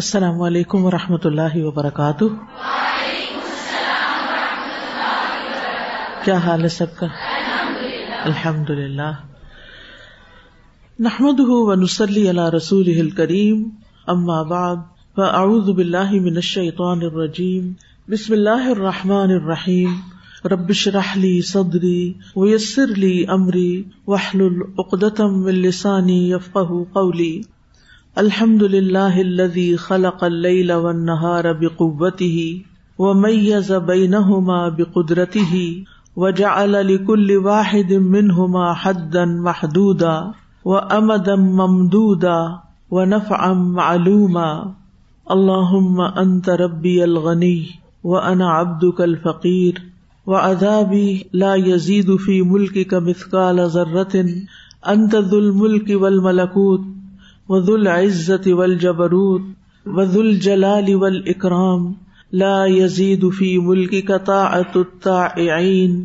السلام علیکم و رحمۃ اللہ وبرکاتہ۔ کیا حال ہے سب کا؟ الحمد للہ نحمد و نسلی اللہ رسول کریم اما بعد، فاعوذ باللہ من الشیطان الرجیم۔ بسم اللہ الرحمٰن الرحیم۔ ربش رحلی صدری ویسر لی امری۔ وحل العقدم السانی یفقہ قولی۔ الحمد للہ الذي خلق الليل والنهار بقوته وميز بينهما بقدرته وجعل لكل واحد منهما حدا محدودا وامدا ممدودا ونفعا معلوما اللهم انت ربي الغني وانا عبدك الفقير وعذابي لا يزيد في ملكك مثقال ذره انت ذو الملك والملكوت وز العزت ول جبروت وز الجلال ول اکرام لا یزید فی ملک قطاعت الطاعین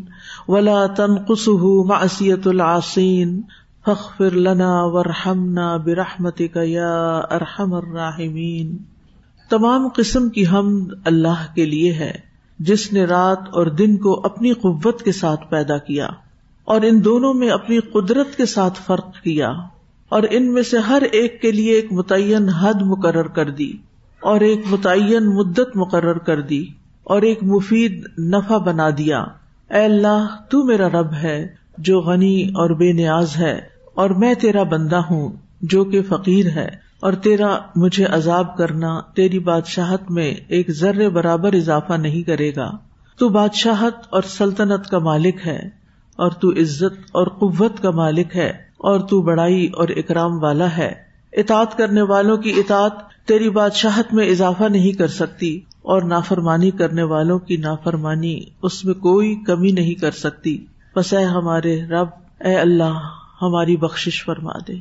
ولا تنقصه معصیت العاصین فاغفر لنا وارحمنا برحمتك یا ارحم الراحمین تمام قسم کی حمد اللہ کے لیے ہے جس نے رات اور دن کو اپنی قوت کے ساتھ پیدا کیا اور ان دونوں میں اپنی قدرت کے ساتھ فرق کیا اور ان میں سے ہر ایک کے لیے ایک متعین حد مقرر کر دی اور ایک متعین مدت مقرر کر دی اور ایک مفید نفع بنا دیا۔ اے اللہ، تو میرا رب ہے جو غنی اور بے نیاز ہے اور میں تیرا بندہ ہوں جو کہ فقیر ہے اور تیرا مجھے عذاب کرنا تیری بادشاہت میں ایک ذر برابر اضافہ نہیں کرے گا۔ تو بادشاہت اور سلطنت کا مالک ہے اور تو عزت اور قوت کا مالک ہے۔ اور تو بڑائی اور اکرام والا ہے۔ اطاط کرنے والوں کی اطاط تیری بادشاہت میں اضافہ نہیں کر سکتی اور نافرمانی کرنے والوں کی نافرمانی اس میں کوئی کمی نہیں کر سکتی۔ بس اے ہمارے رب، اے اللہ، ہماری بخش فرما دے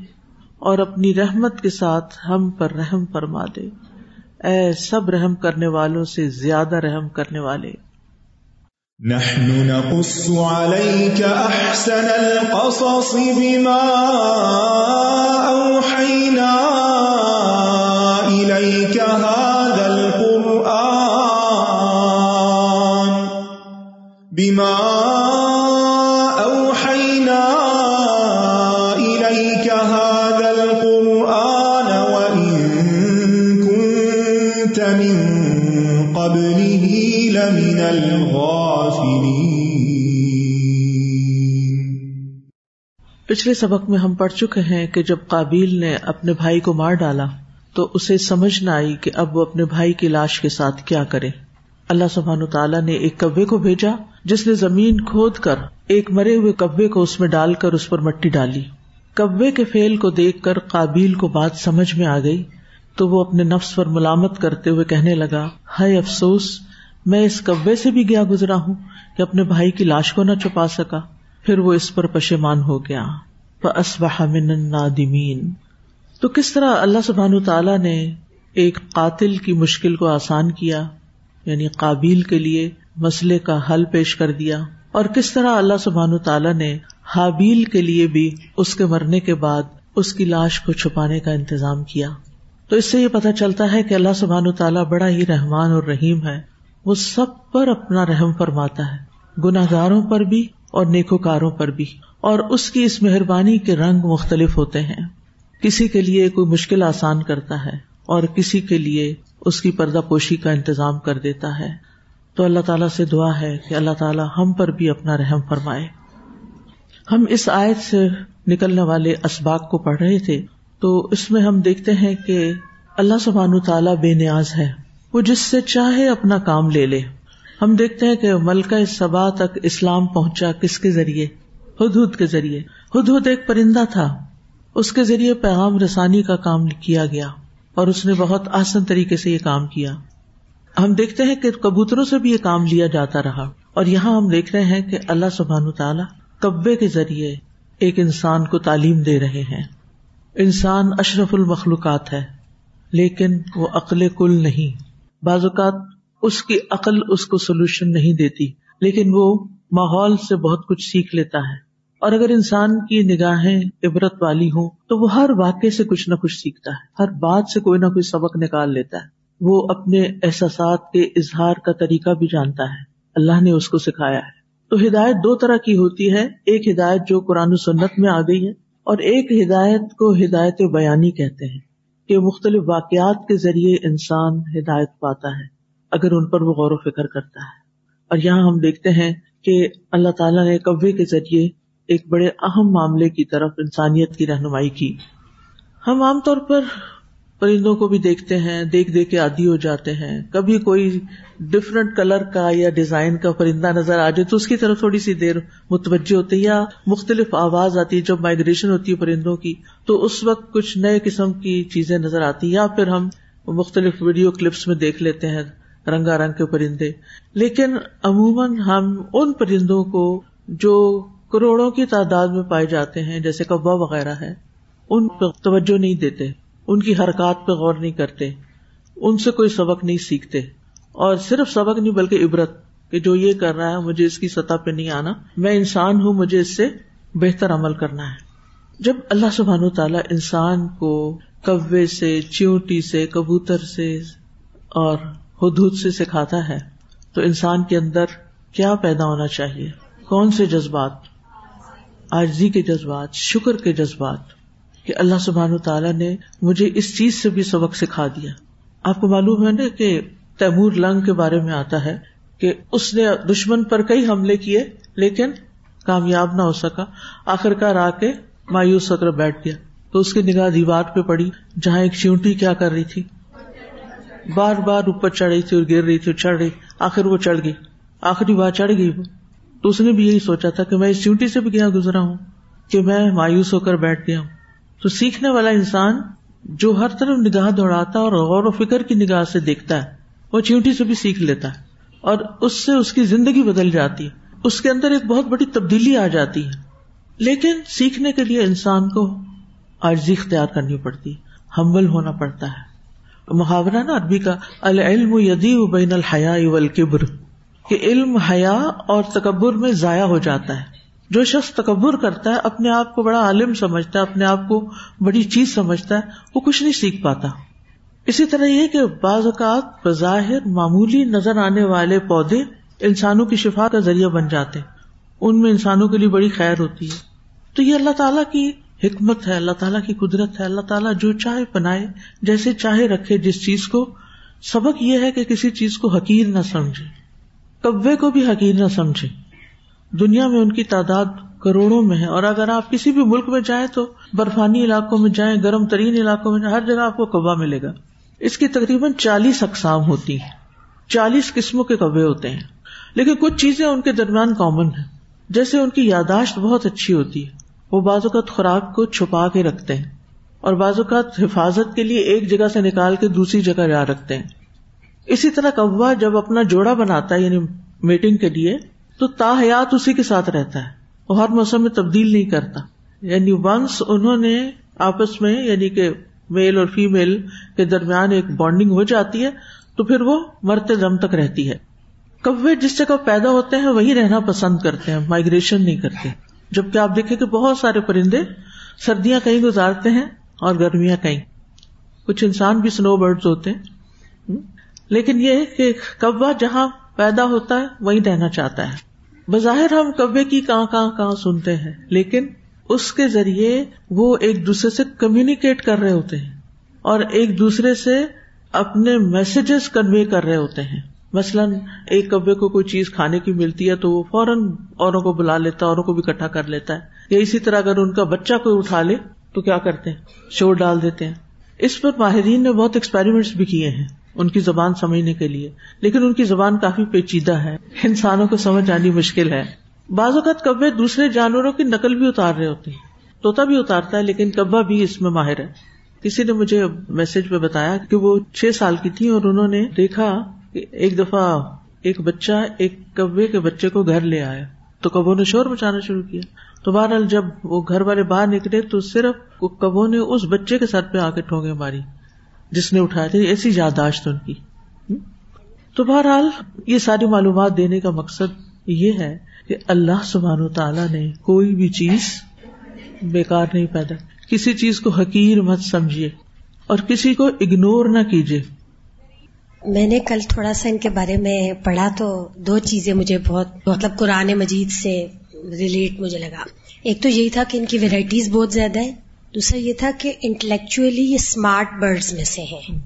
اور اپنی رحمت کے ساتھ ہم پر رحم فرما دے۔ اے سب رحم کرنے والوں سے زیادہ رحم کرنے والے۔ نحن نقص عليك أحسن القصص بما أوحينا إليك هذا القرآن بما أوحينا پچھلے سبق میں ہم پڑھ چکے ہیں کہ جب قابیل نے اپنے بھائی کو مار ڈالا تو اسے سمجھ نہ آئی کہ اب وہ اپنے بھائی کی لاش کے ساتھ کیا کرے۔ اللہ سبحان تعالیٰ نے ایک کبے کو بھیجا جس نے زمین کھود کر ایک مرے ہوئے کبے کو اس میں ڈال کر اس پر مٹی ڈالی۔ کبے کے فیل کو دیکھ کر قابیل کو بات سمجھ میں آ گئی تو وہ اپنے نفس پر ملامت کرتے ہوئے کہنے لگا، ہائے افسوس، میں اس کبے سے بھی گیا گزرا ہوں کہ اپنے بھائی کی لاش کو نہ چھپا سکا۔ پھر وہ اس پر پشیمان ہو گیا۔ من نادمین تو کس طرح اللہ سبحان تعالیٰ نے ایک قاتل کی مشکل کو آسان کیا یعنی قابیل کے لیے مسئلے کا حل پیش کر دیا، اور کس طرح اللہ سبحان تعالیٰ نے حابیل کے لیے بھی اس کے مرنے کے بعد اس کی لاش کو چھپانے کا انتظام کیا۔ تو اس سے یہ پتا چلتا ہے کہ اللہ سبحان تعالیٰ بڑا ہی رحمان اور رحیم ہے۔ وہ سب پر اپنا رحم فرماتا ہے۔ گناہ گاروں پر بھی اور نیکوکاروں پر بھی۔ اور اس کی اس مہربانی کے رنگ مختلف ہوتے ہیں۔ کسی کے لیے کوئی مشکل آسان کرتا ہے اور کسی کے لیے اس کی پردہ پوشی کا انتظام کر دیتا ہے۔ تو اللہ تعالیٰ سے دعا ہے کہ اللہ تعالیٰ ہم پر بھی اپنا رحم فرمائے۔ ہم اس آیت سے نکلنے والے اسباق کو پڑھ رہے تھے۔ تو اس میں ہم دیکھتے ہیں کہ اللہ سبحان تعالیٰ بے نیاز ہے۔ وہ جس سے چاہے اپنا کام لے لے۔ ہم دیکھتے ہیں کہ ملکہ سبا تک اسلام پہنچا کس کے ذریعے؟ ہد ہد کے ذریعے۔ ہد ہد ایک پرندہ تھا۔ اس کے ذریعے پیغام رسانی کا کام کیا گیا اور اس نے بہت آسن طریقے سے یہ کام کیا۔ ہم دیکھتے ہیں کہ کبوتروں سے بھی یہ کام لیا جاتا رہا۔ اور یہاں ہم دیکھ رہے ہیں کہ اللہ سبحان تعالیٰ کبے کے ذریعے ایک انسان کو تعلیم دے رہے ہیں۔ انسان اشرف المخلوقات ہے، لیکن وہ عقل کل نہیں۔ بعض اوقات اس کی عقل اس کو سولوشن نہیں دیتی، لیکن وہ ماحول سے بہت کچھ سیکھ لیتا ہے۔ اور اگر انسان کی نگاہیں عبرت والی ہوں، تو وہ ہر واقعے سے کچھ نہ کچھ سیکھتا ہے۔ ہر بات سے کوئی نہ کوئی سبق نکال لیتا ہے۔ وہ اپنے احساسات کے اظہار کا طریقہ بھی جانتا ہے۔ اللہ نے اس کو سکھایا ہے۔ تو ہدایت دو طرح کی ہوتی ہے۔ ایک ہدایت جو قرآن و سنت میں آ گئی ہے، اور ایک ہدایت کو ہدایت بیانی کہتے ہیں کہ مختلف واقعات کے ذریعے انسان ہدایت پاتا ہے۔ اگر ان پر وہ غور و فکر کرتا ہے۔ اور یہاں ہم دیکھتے ہیں کہ اللہ تعالیٰ نے قوے کے ذریعے ایک بڑے اہم معاملے کی طرف انسانیت کی رہنمائی کی۔ ہم عام طور پر پرندوں کو بھی دیکھتے ہیں، دیکھ دیکھ کے عادی ہو جاتے ہیں۔ کبھی کوئی ڈفرنٹ کلر کا یا ڈیزائن کا پرندہ نظر آ جائے تو اس کی طرف تھوڑی سی دیر متوجہ ہوتی ہے یا مختلف آواز آتی ہے، جب مائگریشن ہوتی ہے پرندوں کی تو اس وقت کچھ نئے قسم کی چیزیں نظر آتی یا پھر ہم مختلف ویڈیو کلپس میں دیکھ لیتے ہیں۔ رنگا رنگ کے پرندے۔ لیکن عموماً ہم ان پرندوں کو جو کروڑوں کی تعداد میں پائے جاتے ہیں، جیسے کبا وغیرہ ہے، ان پہ توجہ نہیں دیتے، ان کی حرکات پہ غور نہیں کرتے، ان سے کوئی سبق نہیں سیکھتے۔ اور صرف سبق نہیں، بلکہ عبرت کہ جو یہ کر رہا ہے، مجھے اس کی سطح پہ نہیں آنا، میں انسان ہوں، مجھے اس سے بہتر عمل کرنا ہے۔ جب اللہ سبحان و تعالیٰ انسان کو کوے سے، چیونٹی سے، کبوتر سے اور حدود سے سکھاتا ہے۔ تو انسان کے اندر کیا پیدا ہونا چاہیے؟ کون سے جذبات؟ آجزی کے جذبات، شکر کے جذبات۔ کہ اللہ سبحان تعالیٰ نے مجھے اس چیز سے بھی سبق سکھا دیا۔ آپ کو معلوم ہے نا کہ تیمور لنگ کے بارے میں آتا ہے کہ اس نے دشمن پر کئی حملے کیے، لیکن کامیاب نہ ہو سکا۔ آخر کار آ کے مایوس ہو کر بیٹھ گیا۔ تو اس کی نگاہ دیوار پہ پڑی، جہاں ایک چیونٹی کیا کر رہی تھی۔ بار بار اوپر چڑھ رہی تھی اور گر رہی تھی اور چڑھ رہی۔ آخر وہ چڑھ گئی۔ آخری بار چڑھ گئی وہ۔ تو اس نے بھی یہی سوچا تھا کہ میں اس چیونٹی سے بھی کیا گزرا ہوں کہ میں مایوس ہو کر بیٹھ گیا ہوں۔ تو سیکھنے والا انسان جو ہر طرف نگاہ دوڑاتا ہے اور غور و فکر کی نگاہ سے دیکھتا ہے، وہ چیونٹی سے بھی سیکھ لیتا ہے اور اس سے اس کی زندگی بدل جاتی ہے۔ اس کے اندر ایک بہت بڑی تبدیلی آ جاتی ہے۔ لیکن سیکھنے کے لیے انسان کو عرضی اختیار کرنی پڑتی ہمبل ہونا پڑتا ہے۔ محاورہ نا عربی کا، العلم یدی بین الحیا والکبر، کہ علم حیا اور تکبر میں ضائع ہو جاتا ہے۔ جو شخص تکبر کرتا ہے، اپنے آپ کو بڑا عالم سمجھتا ہے، اپنے آپ کو بڑی چیز سمجھتا ہے، وہ کچھ نہیں سیکھ پاتا۔ اسی طرح یہ کہ بعض اوقات بظاہر معمولی نظر آنے والے پودے انسانوں کی شفا کا ذریعہ بن جاتے ان میں انسانوں کے لیے بڑی خیر ہوتی ہے۔ تو یہ اللہ تعالیٰ کی حکمت ہے، اللہ تعالیٰ کی قدرت ہے، اللہ تعالیٰ جو چاہے بنائے، جیسے چاہے رکھے، جس چیز کو سبق یہ ہے کہ کسی چیز کو حقیر نہ سمجھے کبے کو بھی حقیر نہ سمجھے۔ دنیا میں ان کی تعداد کروڑوں میں ہے، اور اگر آپ کسی بھی ملک میں جائیں تو برفانی علاقوں میں جائیں، گرم ترین علاقوں میں ہر جگہ آپ کو کبا ملے گا۔ اس کی تقریباً چالیس اقسام ہوتی ہیں۔ چالیس قسموں کے کبے ہوتے ہیں۔ لیکن کچھ چیزیں ان کے درمیان کامن ہیں۔ جیسے ان کی یاداشت بہت اچھی ہوتی ہے۔ وہ بعض اوقات خوراک کو چھپا کے رکھتے ہیں اور بعض اوقات حفاظت کے لیے ایک جگہ سے نکال کے دوسری جگہ جا رکھتے ہیں۔ اسی طرح کوا جب اپنا جوڑا بناتا ہے یعنی میٹنگ کے لیے، تو تاحیات اسی کے ساتھ رہتا ہے وہ ہر موسم میں تبدیل نہیں کرتا۔ یعنی ونس انہوں نے آپس میں یعنی کہ میل اور فیمل کے درمیان ایک بانڈنگ ہو جاتی ہے، تو پھر وہ مرتے دم تک رہتی ہے۔ کبے جس جگہ پیدا ہوتے ہیں، وہی رہنا پسند کرتے ہیں مائگریشن نہیں کرتے۔ جبکہ آپ دیکھیں کہ بہت سارے پرندے سردیاں کہیں گزارتے ہیں اور گرمیاں کہیں۔ کچھ انسان بھی سنو برڈ ہوتے ہیں۔ لیکن یہ کہ کبا جہاں پیدا ہوتا ہے وہی رہنا چاہتا ہے۔ بظاہر ہم کبے کی کہاں کہاں کہاں سنتے ہیں، لیکن اس کے ذریعے وہ ایک دوسرے سے کمیونیکیٹ کر رہے ہوتے ہیں اور ایک دوسرے سے اپنے میسجز کنوے کر رہے ہوتے ہیں۔ مثلاً ایک کبے کو کوئی چیز کھانے کی ملتی ہے تو وہ فوراً اوروں کو بلا لیتا ہے، اوروں کو بھی اکٹھا کر لیتا ہے۔ یا اسی طرح اگر ان کا بچہ کوئی اٹھا لے، تو کیا کرتے ہیں؟ شور ڈال دیتے ہیں۔ اس پر ماہرین نے بہت ایکسپیریمنٹس بھی کیے ہیں ان کی زبان سمجھنے کے لیے۔ لیکن ان کی زبان کافی پیچیدہ ہے۔ انسانوں کو سمجھ آنی مشکل ہے۔ بعض اوقات کبے دوسرے جانوروں کی نقل بھی اتار رہے ہوتے ہیں۔ توتا بھی اتارتا ہے، لیکن کبا بھی اس میں ماہر ہے۔ کسی نے مجھے میسج پہ بتایا کہ وہ چھ سال کی تھی اور انہوں نے دیکھا ایک دفعہ ایک بچہ ایک کبے کے بچے کو گھر لے آیا تو کبو نے شور مچانا شروع کیا۔ تو بہرحال جب وہ گھر والے باہر نکلے تو صرف کبو نے اس بچے کے سر پہ آ کے ٹھونگے ماری جس نے اٹھایا تھا، ایسی یاداشت ان کی۔ تو بہرحال یہ ساری معلومات دینے کا مقصد یہ ہے کہ اللہ سبحان و تعالیٰ نے کوئی بھی چیز بیکار نہیں پیدا۔ کسی چیز کو حقیر مت سمجھیے اور کسی کو اگنور نہ کیجیے۔ میں نے کل تھوڑا سا ان کے بارے میں پڑھا تو دو چیزیں مجھے بہت مطلب قرآن مجید سے ریلیٹ مجھے لگا۔ ایک تو یہی تھا کہ ان کی ویرائٹیز بہت زیادہ ہے دوسرا یہ تھا کہ انٹلیکچولی یہ اسمارٹ برڈز میں سے ہیں۔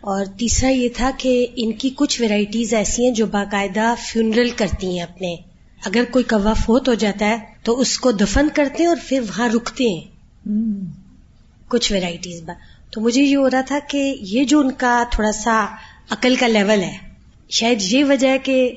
اور تیسرا یہ تھا کہ ان کی کچھ ویرائٹیز ایسی ہیں جو باقاعدہ فیونرل کرتی ہیں اپنے۔ اگر کوئی کوا فوت ہو جاتا ہے تو اس کو دفن کرتے ہیں اور پھر وہاں رکتے ہیں۔ کچھ ویرائٹیز تو مجھے یہ ہو رہا تھا کہ یہ جو ان کا تھوڑا سا عقل کا لیول ہے۔ شاید یہ وجہ ہے کہ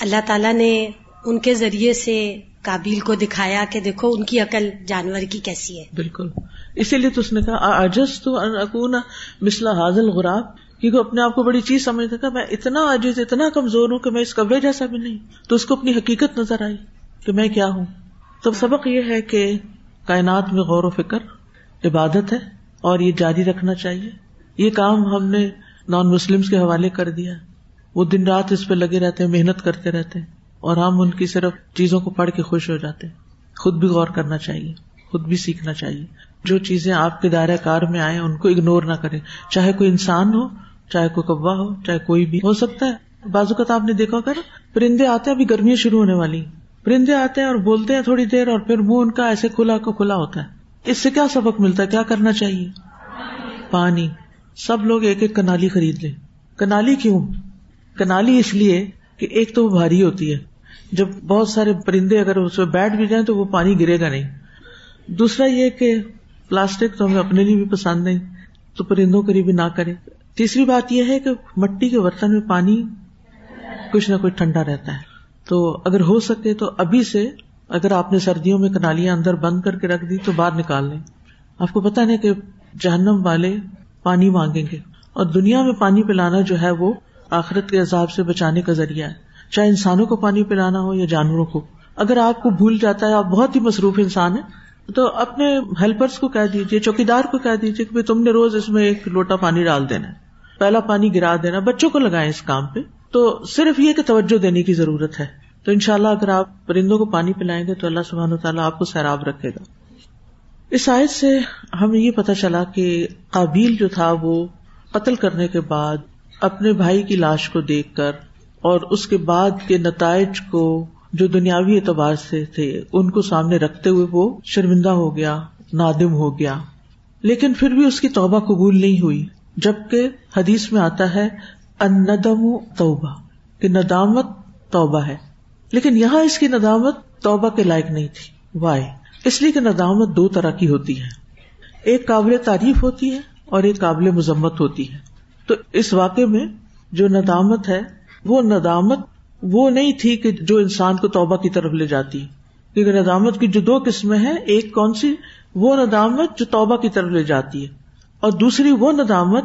اللہ تعالیٰ نے ان کے ذریعے سے کابل کو دکھایا کہ دیکھو ان کی عقل جانور کی کیسی ہے۔ بالکل۔ اسی لیے تو اس نے کہا آجز تو اکون مسلح حاضل غراب کیونکہ اپنے آپ کو بڑی چیز سمجھتا تھا میں اتنا عاجز، اتنا کمزور ہوں کہ میں اس کبے جیسا بھی نہیں تو اس کو اپنی حقیقت نظر آئی کہ میں کیا ہوں۔ تو سبق یہ ہے کہ کائنات میں غور و فکر عبادت ہے اور یہ جاری رکھنا چاہیے۔ یہ کام ہم نے نان مسلم کے حوالے کر دیا۔ وہ دن رات اس پہ لگے رہتے ہیں محنت کرتے رہتے ہیں اور ہم ان کی صرف چیزوں کو پڑھ کے خوش ہو جاتے۔ ہیں خود بھی غور کرنا چاہیے، خود بھی سیکھنا چاہیے۔ جو چیزیں آپ کے دائرہ کار میں آئے ان کو اگنور نہ کرے چاہے کوئی انسان ہو، چاہے کوئی کبا ہو، چاہے کوئی بھی۔ ہو سکتا ہے۔ بازو کا آپ نے دیکھا کر پرندے آتے ہیں، ابھی گرمیاں شروع ہونے والی۔ پرندے آتے ہیں اور بولتے ہیں تھوڑی دیر اور پھر منہ ان کا ایسے کھلا کو کھلا ہوتا ہے۔ اس سے کیا سبق ملتا ہے؟ کیا کرنا چاہیے؟ پانی۔ سب لوگ ایک ایک کنالی خرید لیں۔ کنالی کیوں؟ کنالی اس لیے کہ ایک تو وہ بھاری ہوتی ہے۔ جب بہت سارے پرندے اگر اس میں بیٹھ بھی جائیں تو وہ پانی گرے گا نہیں۔ دوسرا یہ کہ پلاسٹک تو ہمیں اپنے لیے بھی پسند نہیں، تو پرندوں کے لیے بھی نہ کرے تیسری بات یہ ہے کہ مٹی کے برتن میں پانی کچھ نہ کچھ ٹھنڈا رہتا ہے۔ تو اگر ہو سکے تو ابھی سے اگر آپ نے سردیوں میں کنالیاں اندر بند کر کے رکھ دی تو باہر نکال لیں۔ آپ کو پتا نہیں کہ جہنم والے پانی مانگیں گے۔ اور دنیا میں پانی پلانا جو ہے وہ آخرت کے عذاب سے بچانے کا ذریعہ ہے۔ چاہے انسانوں کو پانی پلانا ہو یا جانوروں کو۔ اگر آپ کو بھول جاتا ہے، آپ بہت ہی مصروف انسان ہے تو اپنے ہیلپرس کو کہہ دیجیے چوکی دار کو کہہ دیجیے کہ تم نے روز اس میں ایک لوٹا پانی ڈال دینا ہے۔ پہلا پانی گرا دینا، بچوں کو لگائیں اس کام پہ۔ تو صرف یہ کہ توجہ دینے کی ضرورت ہے۔ تو ان شاء اللہ اگر آپ پرندوں کو پانی پلائیں گے تو اللہ سبحان و تعالیٰ آپ کو سیراب رکھے گا۔ اس آیت سے ہمیں یہ پتا چلا کہ قابیل جو تھا وہ قتل کرنے کے بعد اپنے بھائی کی لاش کو دیکھ کر اور اس کے بعد کے نتائج کو جو دنیاوی اعتبار سے تھے، ان کو سامنے رکھتے ہوئے وہ شرمندہ ہو گیا، نادم ہو گیا۔ لیکن پھر بھی اس کی توبہ قبول نہیں ہوئی، جبکہ حدیث میں آتا ہے اندم توبہ، کہ ندامت توبہ ہے۔ لیکن یہاں اس کی ندامت توبہ کے لائق نہیں تھی۔ وائے۔ اس لیے کہ ندامت دو طرح کی ہوتی ہے ایک قابل تعریف ہوتی ہے اور ایک قابل مذمت ہوتی ہے۔ تو اس واقعے میں جو ندامت ہے، وہ ندامت وہ نہیں تھی کہ جو انسان کو توبہ کی طرف لے جاتی۔ کیونکہ ندامت کی جو دو قسمیں ہیں، ایک کون سی؟ وہ ندامت جو توبہ کی طرف لے جاتی ہے۔ اور دوسری وہ ندامت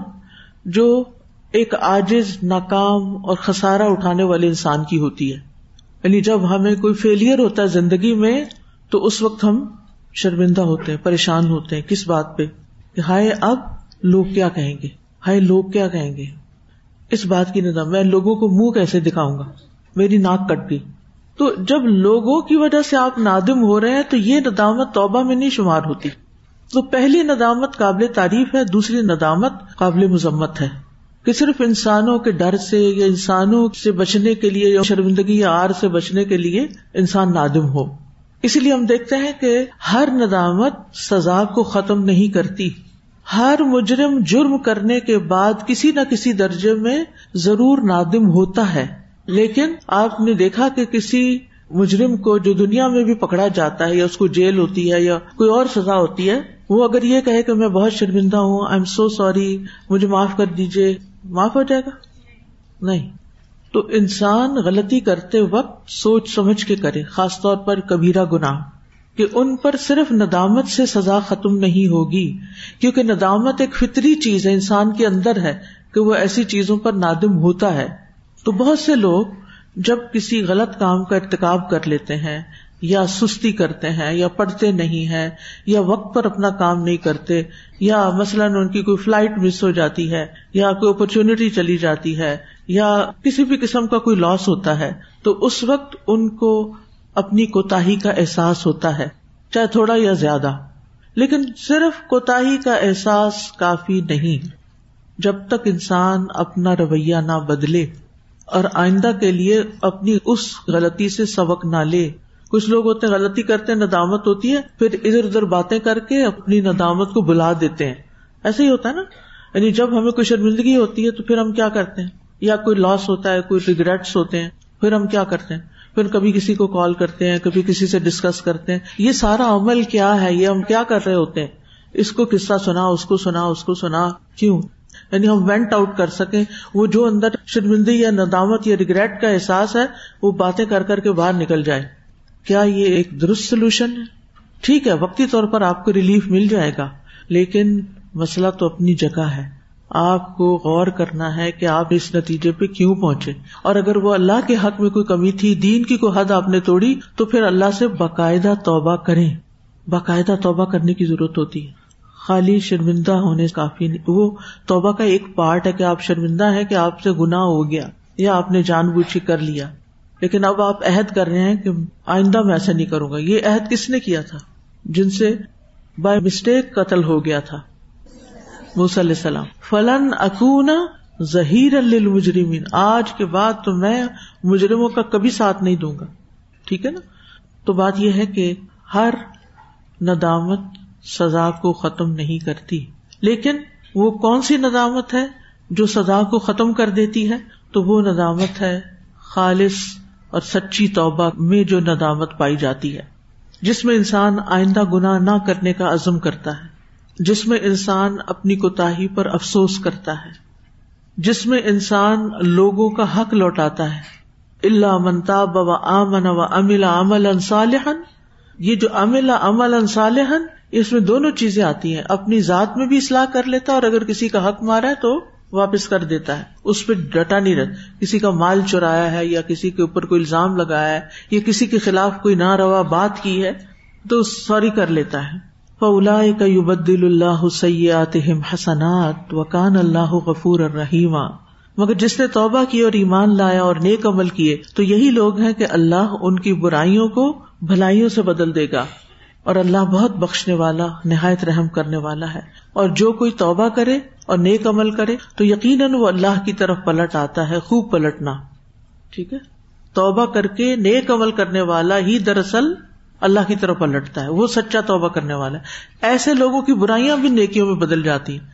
جو ایک آجز ناکام اور خسارا اٹھانے والے انسان کی ہوتی ہے۔ یعنی جب ہمیں کوئی فیلئر ہوتا ہے زندگی میں تو اس وقت ہم شرمندہ ہوتے ہیں، پریشان ہوتے ہیں، کس بات پہ؟ کہ ہائے اب لوگ کیا کہیں گے؟ ہائے لوگ کیا کہیں گے؟ اس بات کی ندم میں لوگوں کو منہ کیسے دکھاؤں گا؟ میری ناک کٹ گئی۔ تو جب لوگوں کی وجہ سے آپ نادم ہو رہے ہیں تو یہ ندامت توبہ میں نہیں شمار ہوتی۔ تو پہلی ندامت قابل تعریف ہے، دوسری ندامت قابل مذمت ہے۔ کہ صرف انسانوں کے ڈر سے یا انسانوں سے بچنے کے لیے یا شرمندگی یا آر سے بچنے کے لیے انسان نادم ہو۔ اسی لیے ہم دیکھتے ہیں کہ ہر ندامت سزا کو ختم نہیں کرتی۔ ہر مجرم جرم کرنے کے بعد کسی نہ کسی درجے میں ضرور نادم ہوتا ہے۔ لیکن آپ نے دیکھا کہ کسی مجرم کو جو دنیا میں بھی پکڑا جاتا ہے یا اس کو جیل ہوتی ہے یا کوئی اور سزا ہوتی ہے، وہ اگر یہ کہے کہ میں بہت شرمندہ ہوں آئی ایم سو سوری مجھے معاف کر دیجیے معاف ہو جائے گا؟ نہیں۔ تو انسان غلطی کرتے وقت سوچ سمجھ کے کرے، خاص طور پر کبیرا گناہ، کہ ان پر صرف ندامت سے سزا ختم نہیں ہوگی، کیونکہ ندامت ایک فطری چیز ہے، انسان کے اندر ہے کہ وہ ایسی چیزوں پر نادم ہوتا ہے۔ تو بہت سے لوگ جب کسی غلط کام کا ارتکاب کر لیتے ہیں، یا سستی کرتے ہیں، یا پڑھتے نہیں ہے یا وقت پر اپنا کام نہیں کرتے، یا مثلاً ان کی کوئی فلائٹ مس ہو جاتی ہے، یا کوئی اپرچونٹی چلی جاتی ہے یا کسی بھی قسم کا کوئی لاس ہوتا ہے، تو اس وقت ان کو اپنی کوتا کا احساس ہوتا ہے، چاہے تھوڑا یا زیادہ۔ لیکن صرف کوتا کا احساس کافی نہیں، جب تک انسان اپنا رویہ نہ بدلے اور آئندہ کے لیے اپنی اس غلطی سے سبق نہ لے۔ کچھ لوگ ہوتے ہیں، غلطی کرتے ہیں، ندامت ہوتی ہے، پھر ادھر ادھر باتیں کر کے اپنی ندامت کو بلا دیتے ہیں۔ ایسا ہی ہوتا ہے نا؟ یعنی جب ہمیں کوئی شرمندگی ہوتی ہے تو پھر ہم کیا کرتے ہیں؟ یا کوئی لاس ہوتا ہے، کوئی ریگریٹس ہوتے ہیں، پھر ہم کیا کرتے ہیں؟ پھر کبھی کسی کو کال کرتے ہیں، کبھی کسی سے ڈسکس کرتے ہیں۔ یہ سارا عمل کیا ہے؟ یہ ہم کیا کر رہے ہوتے ہیں؟ اس کو قصہ سنا، اس کو سنا، اس کو سنا۔ کیوں؟ یعنی ہم وینٹ آؤٹ کر سکیں۔ وہ جو اندر شرمندگی یا ندامت یا ریگریٹ کا احساس ہے، وہ باتیں کر کر کے باہر نکل جائے کیا یہ ایک درست سولوشن ہے؟ ٹھیک ہے، وقتی طور پر آپ کو ریلیف مل جائے گا، لیکن مسئلہ تو اپنی جگہ ہے۔ آپ کو غور کرنا ہے کہ آپ اس نتیجے پہ کیوں پہنچے۔ اور اگر وہ اللہ کے حق میں کوئی کمی تھی، دین کی کوئی حد آپ نے توڑی، تو پھر اللہ سے باقاعدہ توبہ کریں۔ باقاعدہ توبہ کرنے کی ضرورت ہوتی ہے۔ خالی شرمندہ ہونے کافی نہیں۔ وہ توبہ کا ایک پارٹ ہے کہ آپ شرمندہ ہے کہ آپ سے گنا ہو گیا یا آپ نے جان بوجھ کر لیا۔ لیکن اب آپ عہد کر رہے ہیں کہ آئندہ میں ایسا نہیں کروں گا۔ یہ عہد کس نے کیا تھا؟ جن سے بائی مسٹیک قتل ہو گیا تھا۔ علیہ السلام، فلن اکونا ظہیر المجرمین آج کے بعد تو میں مجرموں کا کبھی ساتھ نہیں دوں گا۔ ٹھیک ہے نا؟ تو بات یہ ہے کہ ہر ندامت سزا کو ختم نہیں کرتی۔ لیکن وہ کون سی ندامت ہے جو سزا کو ختم کر دیتی ہے؟ تو وہ ندامت ہے خالص اور سچی توبہ میں جو ندامت پائی جاتی ہے، جس میں انسان آئندہ گنا نہ کرنے کا عزم کرتا ہے۔ جس میں انسان اپنی کوتا پر افسوس کرتا ہے، جس میں انسان لوگوں کا حق لوٹاتا ہے۔ اللہ منتاب و امن و امل امل انصالحن یہ جو امل امل انصالحن اس میں دونوں چیزیں آتی ہیں۔ اپنی ذات میں بھی اصلاح کر لیتا ہے اور اگر کسی کا حق مارا ہے تو واپس کر دیتا ہے۔ اس پہ ڈٹا نہیں رہتا۔ کسی کا مال چرایا ہے یا کسی کے اوپر کوئی الزام لگایا ہے یا کسی کے خلاف کوئی نہ روا بات کی ہے تو سوری کر لیتا ہے۔ فلا کا اللہ سیات حسنات وکان اللہ غفور الرحیم۔ مگر جس نے توبہ کی اور ایمان لایا اور نیک عمل کیے، تو یہی لوگ ہیں کہ اللہ ان کی برائیوں کو بھلائیوں سے بدل دے گا۔ اور اللہ بہت بخشنے والا، نہایت رحم کرنے والا ہے۔ اور جو کوئی توبہ کرے اور نیک عمل کرے، تو یقیناً وہ اللہ کی طرف پلٹ آتا ہے، خوب پلٹنا۔ ٹھیک ہے؟ توبہ کر کے نیک عمل کرنے والا ہی دراصل اللہ کی طرف پلٹتا ہے، وہ سچا توبہ کرنے والا ہے۔ ایسے لوگوں کی برائیاں بھی نیکیوں میں بدل جاتی ہیں۔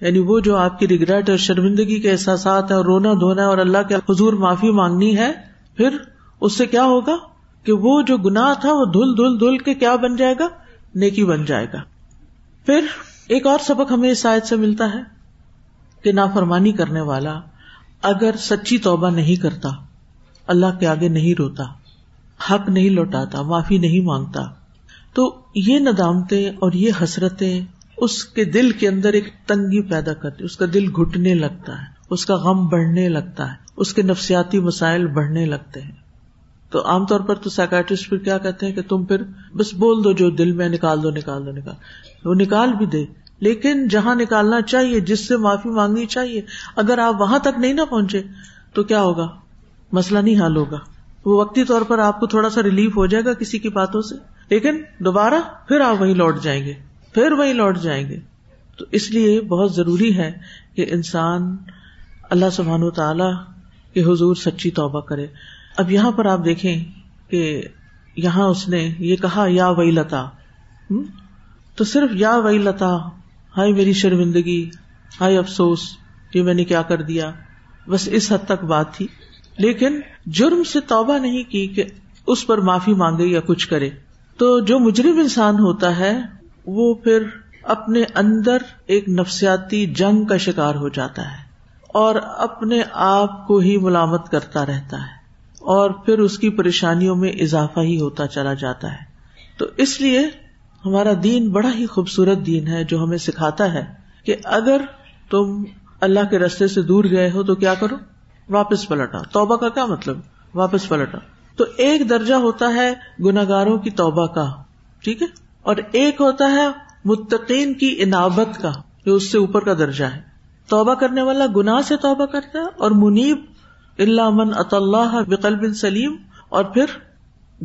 یعنی وہ جو آپ کی ریگریٹ اور شرمندگی کے احساسات ہیں اور رونا دھونا اور اللہ کے حضور معافی مانگنی ہے، پھر اس سے کیا ہوگا؟ کہ وہ جو گنا تھا، وہ دھل دھل دھل کے کیا بن جائے گا؟ نیکی بن جائے گا۔ پھر ایک اور سبق ہمیں اس شاید سے ملتا ہے کہ نافرمانی کرنے والا اگر سچی توبہ نہیں کرتا، اللہ کے آگے نہیں روتا۔ حق نہیں لوٹاتا، معافی نہیں مانگتا۔ تو یہ ندامتے اور یہ حسرتیں اس کے دل کے اندر ایک تنگی پیدا کرتی، اس کا دل گھٹنے لگتا ہے، اس کا غم بڑھنے لگتا ہے، اس کے نفسیاتی مسائل بڑھنے لگتے ہیں۔ تو عام طور پر تو سائکٹرسٹ پھر کیا کہتے ہیں کہ تم پھر بس بول دو جو دل میں نکال دو نکال دو، نکال۔ وہ نکال بھی دے، لیکن جہاں نکالنا چاہیے، جس سے معافی مانگنی چاہیے، اگر آپ وہاں تک نہیں نہ پہنچے تو کیا ہوگا؟ مسئلہ نہیں حل ہوگا۔ وہ وقتی طور پر آپ کو تھوڑا سا ریلیف ہو جائے گا کسی کی باتوں سے۔ لیکن دوبارہ پھر آپ وہیں لوٹ جائیں گے۔ پھر وہیں لوٹ جائیں گے۔ تو اس لیے بہت ضروری ہے کہ انسان اللہ سبحان و تعالی کے حضور سچی توبہ کرے۔ اب یہاں پر آپ دیکھیں کہ یہاں اس نے یہ کہا، یا وئی لتا تو صرف یا وئی لتا ہائی میری شرمندگی ہائی افسوس، یہ میں نے کیا کر دیا۔ بس اس حد تک بات تھی۔ لیکن جرم سے توبہ نہیں کی کہ اس پر معافی مانگے یا کچھ کرے۔ تو جو مجرم انسان ہوتا ہے، وہ پھر اپنے اندر ایک نفسیاتی جنگ کا شکار ہو جاتا ہے اور اپنے آپ کو ہی ملامت کرتا رہتا ہے اور پھر اس کی پریشانیوں میں اضافہ ہی ہوتا چلا جاتا ہے۔ تو اس لیے ہمارا دین بڑا ہی خوبصورت دین ہے جو ہمیں سکھاتا ہے کہ اگر تم اللہ کے رستے سے دور گئے ہو تو کیا کرو؟ واپس پلٹا۔ توبہ کا کیا مطلب؟ واپس پلٹا۔ تو ایک درجہ ہوتا ہے گناگاروں کی توبہ کا، ٹھیک ہے؟ اور ایک ہوتا ہے متقین کی انابت کا، جو اس سے اوپر کا درجہ ہے۔ توبہ کرنے والا گناہ سے توبہ کرتا ہے اور منیب اللہ من اط اللہ بقل بن سلیم، اور پھر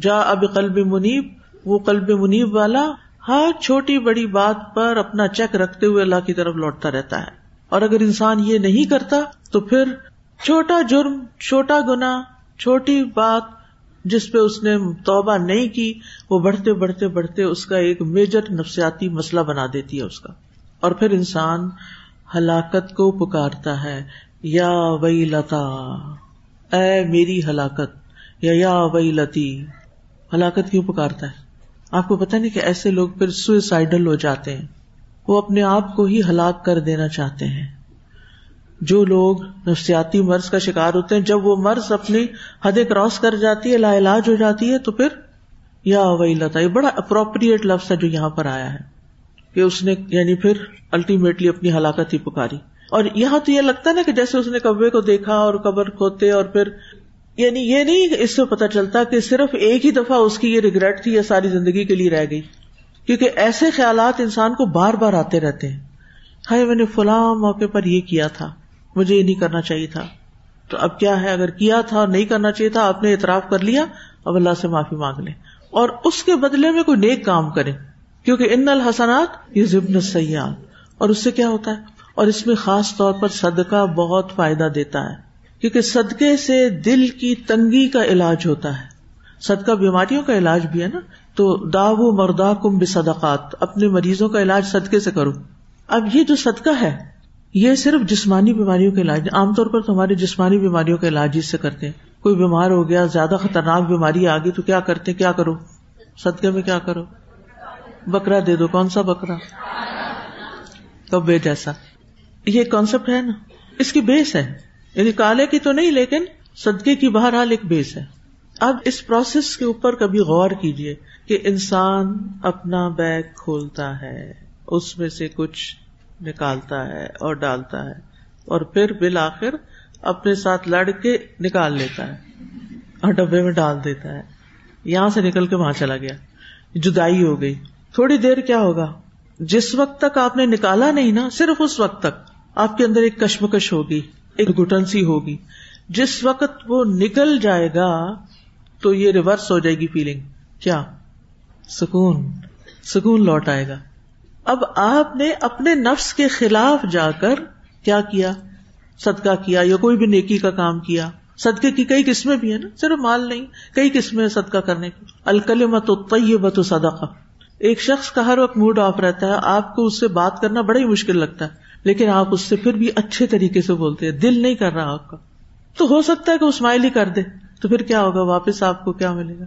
جا اب قلب منیب، وہ قلب منیب والا ہر چھوٹی بڑی بات پر اپنا چیک رکھتے ہوئے اللہ کی طرف لوٹتا رہتا ہے۔ اور اگر انسان یہ نہیں کرتا تو پھر چھوٹا جرم، چھوٹا گنا چھوٹی بات جس پہ اس نے توبہ نہیں کی، وہ بڑھتے بڑھتے بڑھتے اس کا ایک میجر نفسیاتی مسئلہ بنا دیتی ہے اس کا۔ اور پھر انسان ہلاکت کو پکارتا ہے، یا وئی لتا اے میری ہلاکت، یا یا وئی لتی ہلاکت کیوں پکارتا ہے؟ آپ کو پتا نہیں کہ ایسے لوگ پھر سوئسائڈل ہو جاتے ہیں۔ وہ اپنے آپ کو ہی ہلاک کر دینا چاہتے ہیں۔ جو لوگ نفسیاتی مرض کا شکار ہوتے ہیں، جب وہ مرض اپنی حد کراس کر جاتی ہے، لا علاج ہو جاتی ہے، تو پھر یا وہی لتا یہ بڑا اپروپریٹ لفظ ہے جو یہاں پر آیا ہے کہ اس نے یعنی پھر الٹیمیٹلی اپنی ہلاکت ہی پکاری۔ اور یہاں تو یہ لگتا ہے نا کہ جیسے اس نے کبے کو دیکھا اور قبر کھوتے اور پھر یعنی یہ نہیں اس سے پتا چلتا کہ صرف ایک ہی دفعہ اس کی یہ ریگریٹ تھی یا ساری زندگی کے لیے رہ گئی۔ کیونکہ ایسے خیالات انسان کو بار بار آتے رہتے ہیں۔ ہائے میں نے فلاں موقع پر یہ کیا تھا۔ مجھے یہ نہیں کرنا چاہیے تھا۔ تو اب کیا ہے؟ اگر کیا تھا اور نہیں کرنا چاہیے تھا، آپ نے اعتراف کر لیا، اب اللہ سے معافی مانگ لیں۔ اور اس کے بدلے میں کوئی نیک کام کرے کیونکہ ان الحسنات یہ ضبن سیاح اور اس سے کیا ہوتا ہے؟ اور اس میں خاص طور پر صدقہ بہت فائدہ دیتا ہے، کیونکہ صدقے سے دل کی تنگی کا علاج ہوتا ہے۔ صدقہ بیماریوں کا علاج بھی ہے نا؟ تو داو مردا کم بے صدقات اپنے مریضوں کا علاج صدقے سے کرو۔ اب یہ جو صدقہ ہے یہ صرف جسمانی بیماریوں کا علاج عام طور پر تو ہماری جسمانی بیماریوں کا علاج اس سے کرتے ہیں۔ کوئی بیمار ہو گیا، زیادہ خطرناک بیماری آ گئی تو کیا کرتے کیا کرو؟ صدقے میں کیا کرو؟ بکرا دے دو، کون سا بکرا؟ کبے جیسا۔ یہ کانسیپٹ ہے نا۔ اس کی بیس ہے۔ یعنی کالے کی تو نہیں، لیکن صدقے کی بہرحال ایک بیس ہے۔ اب اس پروسیس کے اوپر کبھی غور کیجیے کہ انسان اپنا بیگ کھولتا ہے۔ اس میں سے کچھ نکالتا ہے اور ڈالتا ہے اور پھر بالآخر اپنے ساتھ لڑ کے نکال لیتا ہے اور ڈبے میں ڈال دیتا ہے۔ یہاں سے نکل کے وہاں چلا گیا۔ جدائی ہو گئی۔ تھوڑی دیر کیا ہوگا؟ جس وقت تک آپ نے نکالا نہیں نا، صرف اس وقت تک آپ کے اندر ایک کشمکش ہوگی، ایک گٹن سی ہوگی۔ جس وقت وہ نکل جائے گا تو یہ ریورس ہو جائے گی فیلنگ کیا؟ سکون۔ سکون لوٹ آئے گا۔ اب آپ نے اپنے نفس کے خلاف جا کر کیا کیا؟ صدقہ کیا یا کوئی بھی نیکی کا کام کیا؟ صدقے کی کئی قسمیں بھی ہیں نا، صرف مال نہیں، کئی قسمیں صدقہ کرنے کی۔ الکلمت طیبت صدقہ۔ ایک شخص کا ہر وقت موڈ آف رہتا ہے، آپ کو اس سے بات کرنا بڑا ہی مشکل لگتا ہے، لیکن آپ اس سے پھر بھی اچھے طریقے سے بولتے ہیں، دل نہیں کر رہا آپ کا۔ تو ہو سکتا ہے کہ اسمائل ہی کر دے، تو پھر کیا ہوگا؟ واپس آپ کو کیا ملے گا؟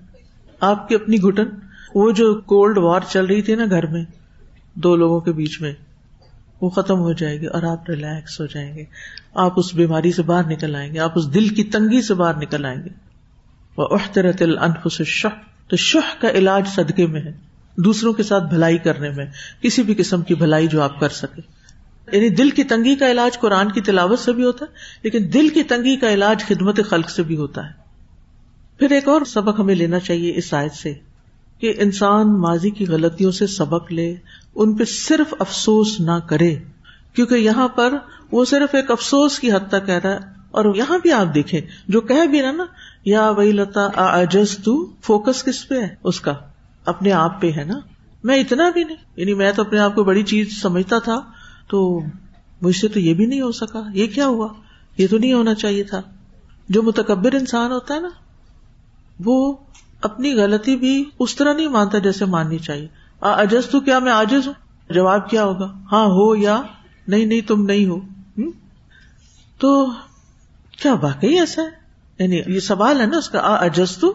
آپ کی اپنی گٹن وہ جو کولڈ وار چل رہی تھی نا گھر میں دو لوگوں کے بیچ میں وہ ختم ہو جائے گی اور آپ ریلیکس ہو جائیں گے۔ آپ اس بیماری سے باہر نکل آئیں گے۔ آپ اس دل کی تنگی سے باہر نکل آئیں گے۔ وہ احترت الف شہ تو شہ کا علاج صدقے میں ہے۔ دوسروں کے ساتھ بھلائی کرنے میں، کسی بھی قسم کی بھلائی جو آپ کر سکے یعنی دل کی تنگی کا علاج قرآن کی تلاوت سے بھی ہوتا ہے، لیکن دل کی تنگی کا علاج خدمت خلق سے بھی ہوتا ہے۔ پھر ایک اور سبق ہمیں لینا چاہیے اس آیت سے۔ کہ انسان ماضی کی غلطیوں سے سبق لے، ان پہ صرف افسوس نہ کرے، کیونکہ یہاں پر وہ صرف ایک افسوس کی حد تک کہہ رہا ہے۔ اور یہاں بھی آپ دیکھیں، جو کہہ بھی رہا نا، یا وہی لتا آجز تو فوکس کس پہ ہے؟ اس کا۔ اپنے آپ پہ ہے نا۔ میں اتنا بھی نہیں۔ یعنی میں تو اپنے آپ کو بڑی چیز سمجھتا تھا، تو مجھ سے تو یہ بھی نہیں ہو سکا۔ یہ کیا ہوا؟ یہ تو نہیں ہونا چاہیے تھا۔ جو متکبر انسان ہوتا ہے نا، وہ اپنی غلطی بھی اس طرح نہیں مانتا جیسے ماننی چاہیے۔ اجز تو کیا میں آجز ہوں؟ جواب کیا ہوگا؟ ہاں ہو یا نہیں نہیں، تم نہیں ہو۔ تو کیا واقعی ایسا ہے؟ یعنی یہ سوال ہے نا اس کا اجز تو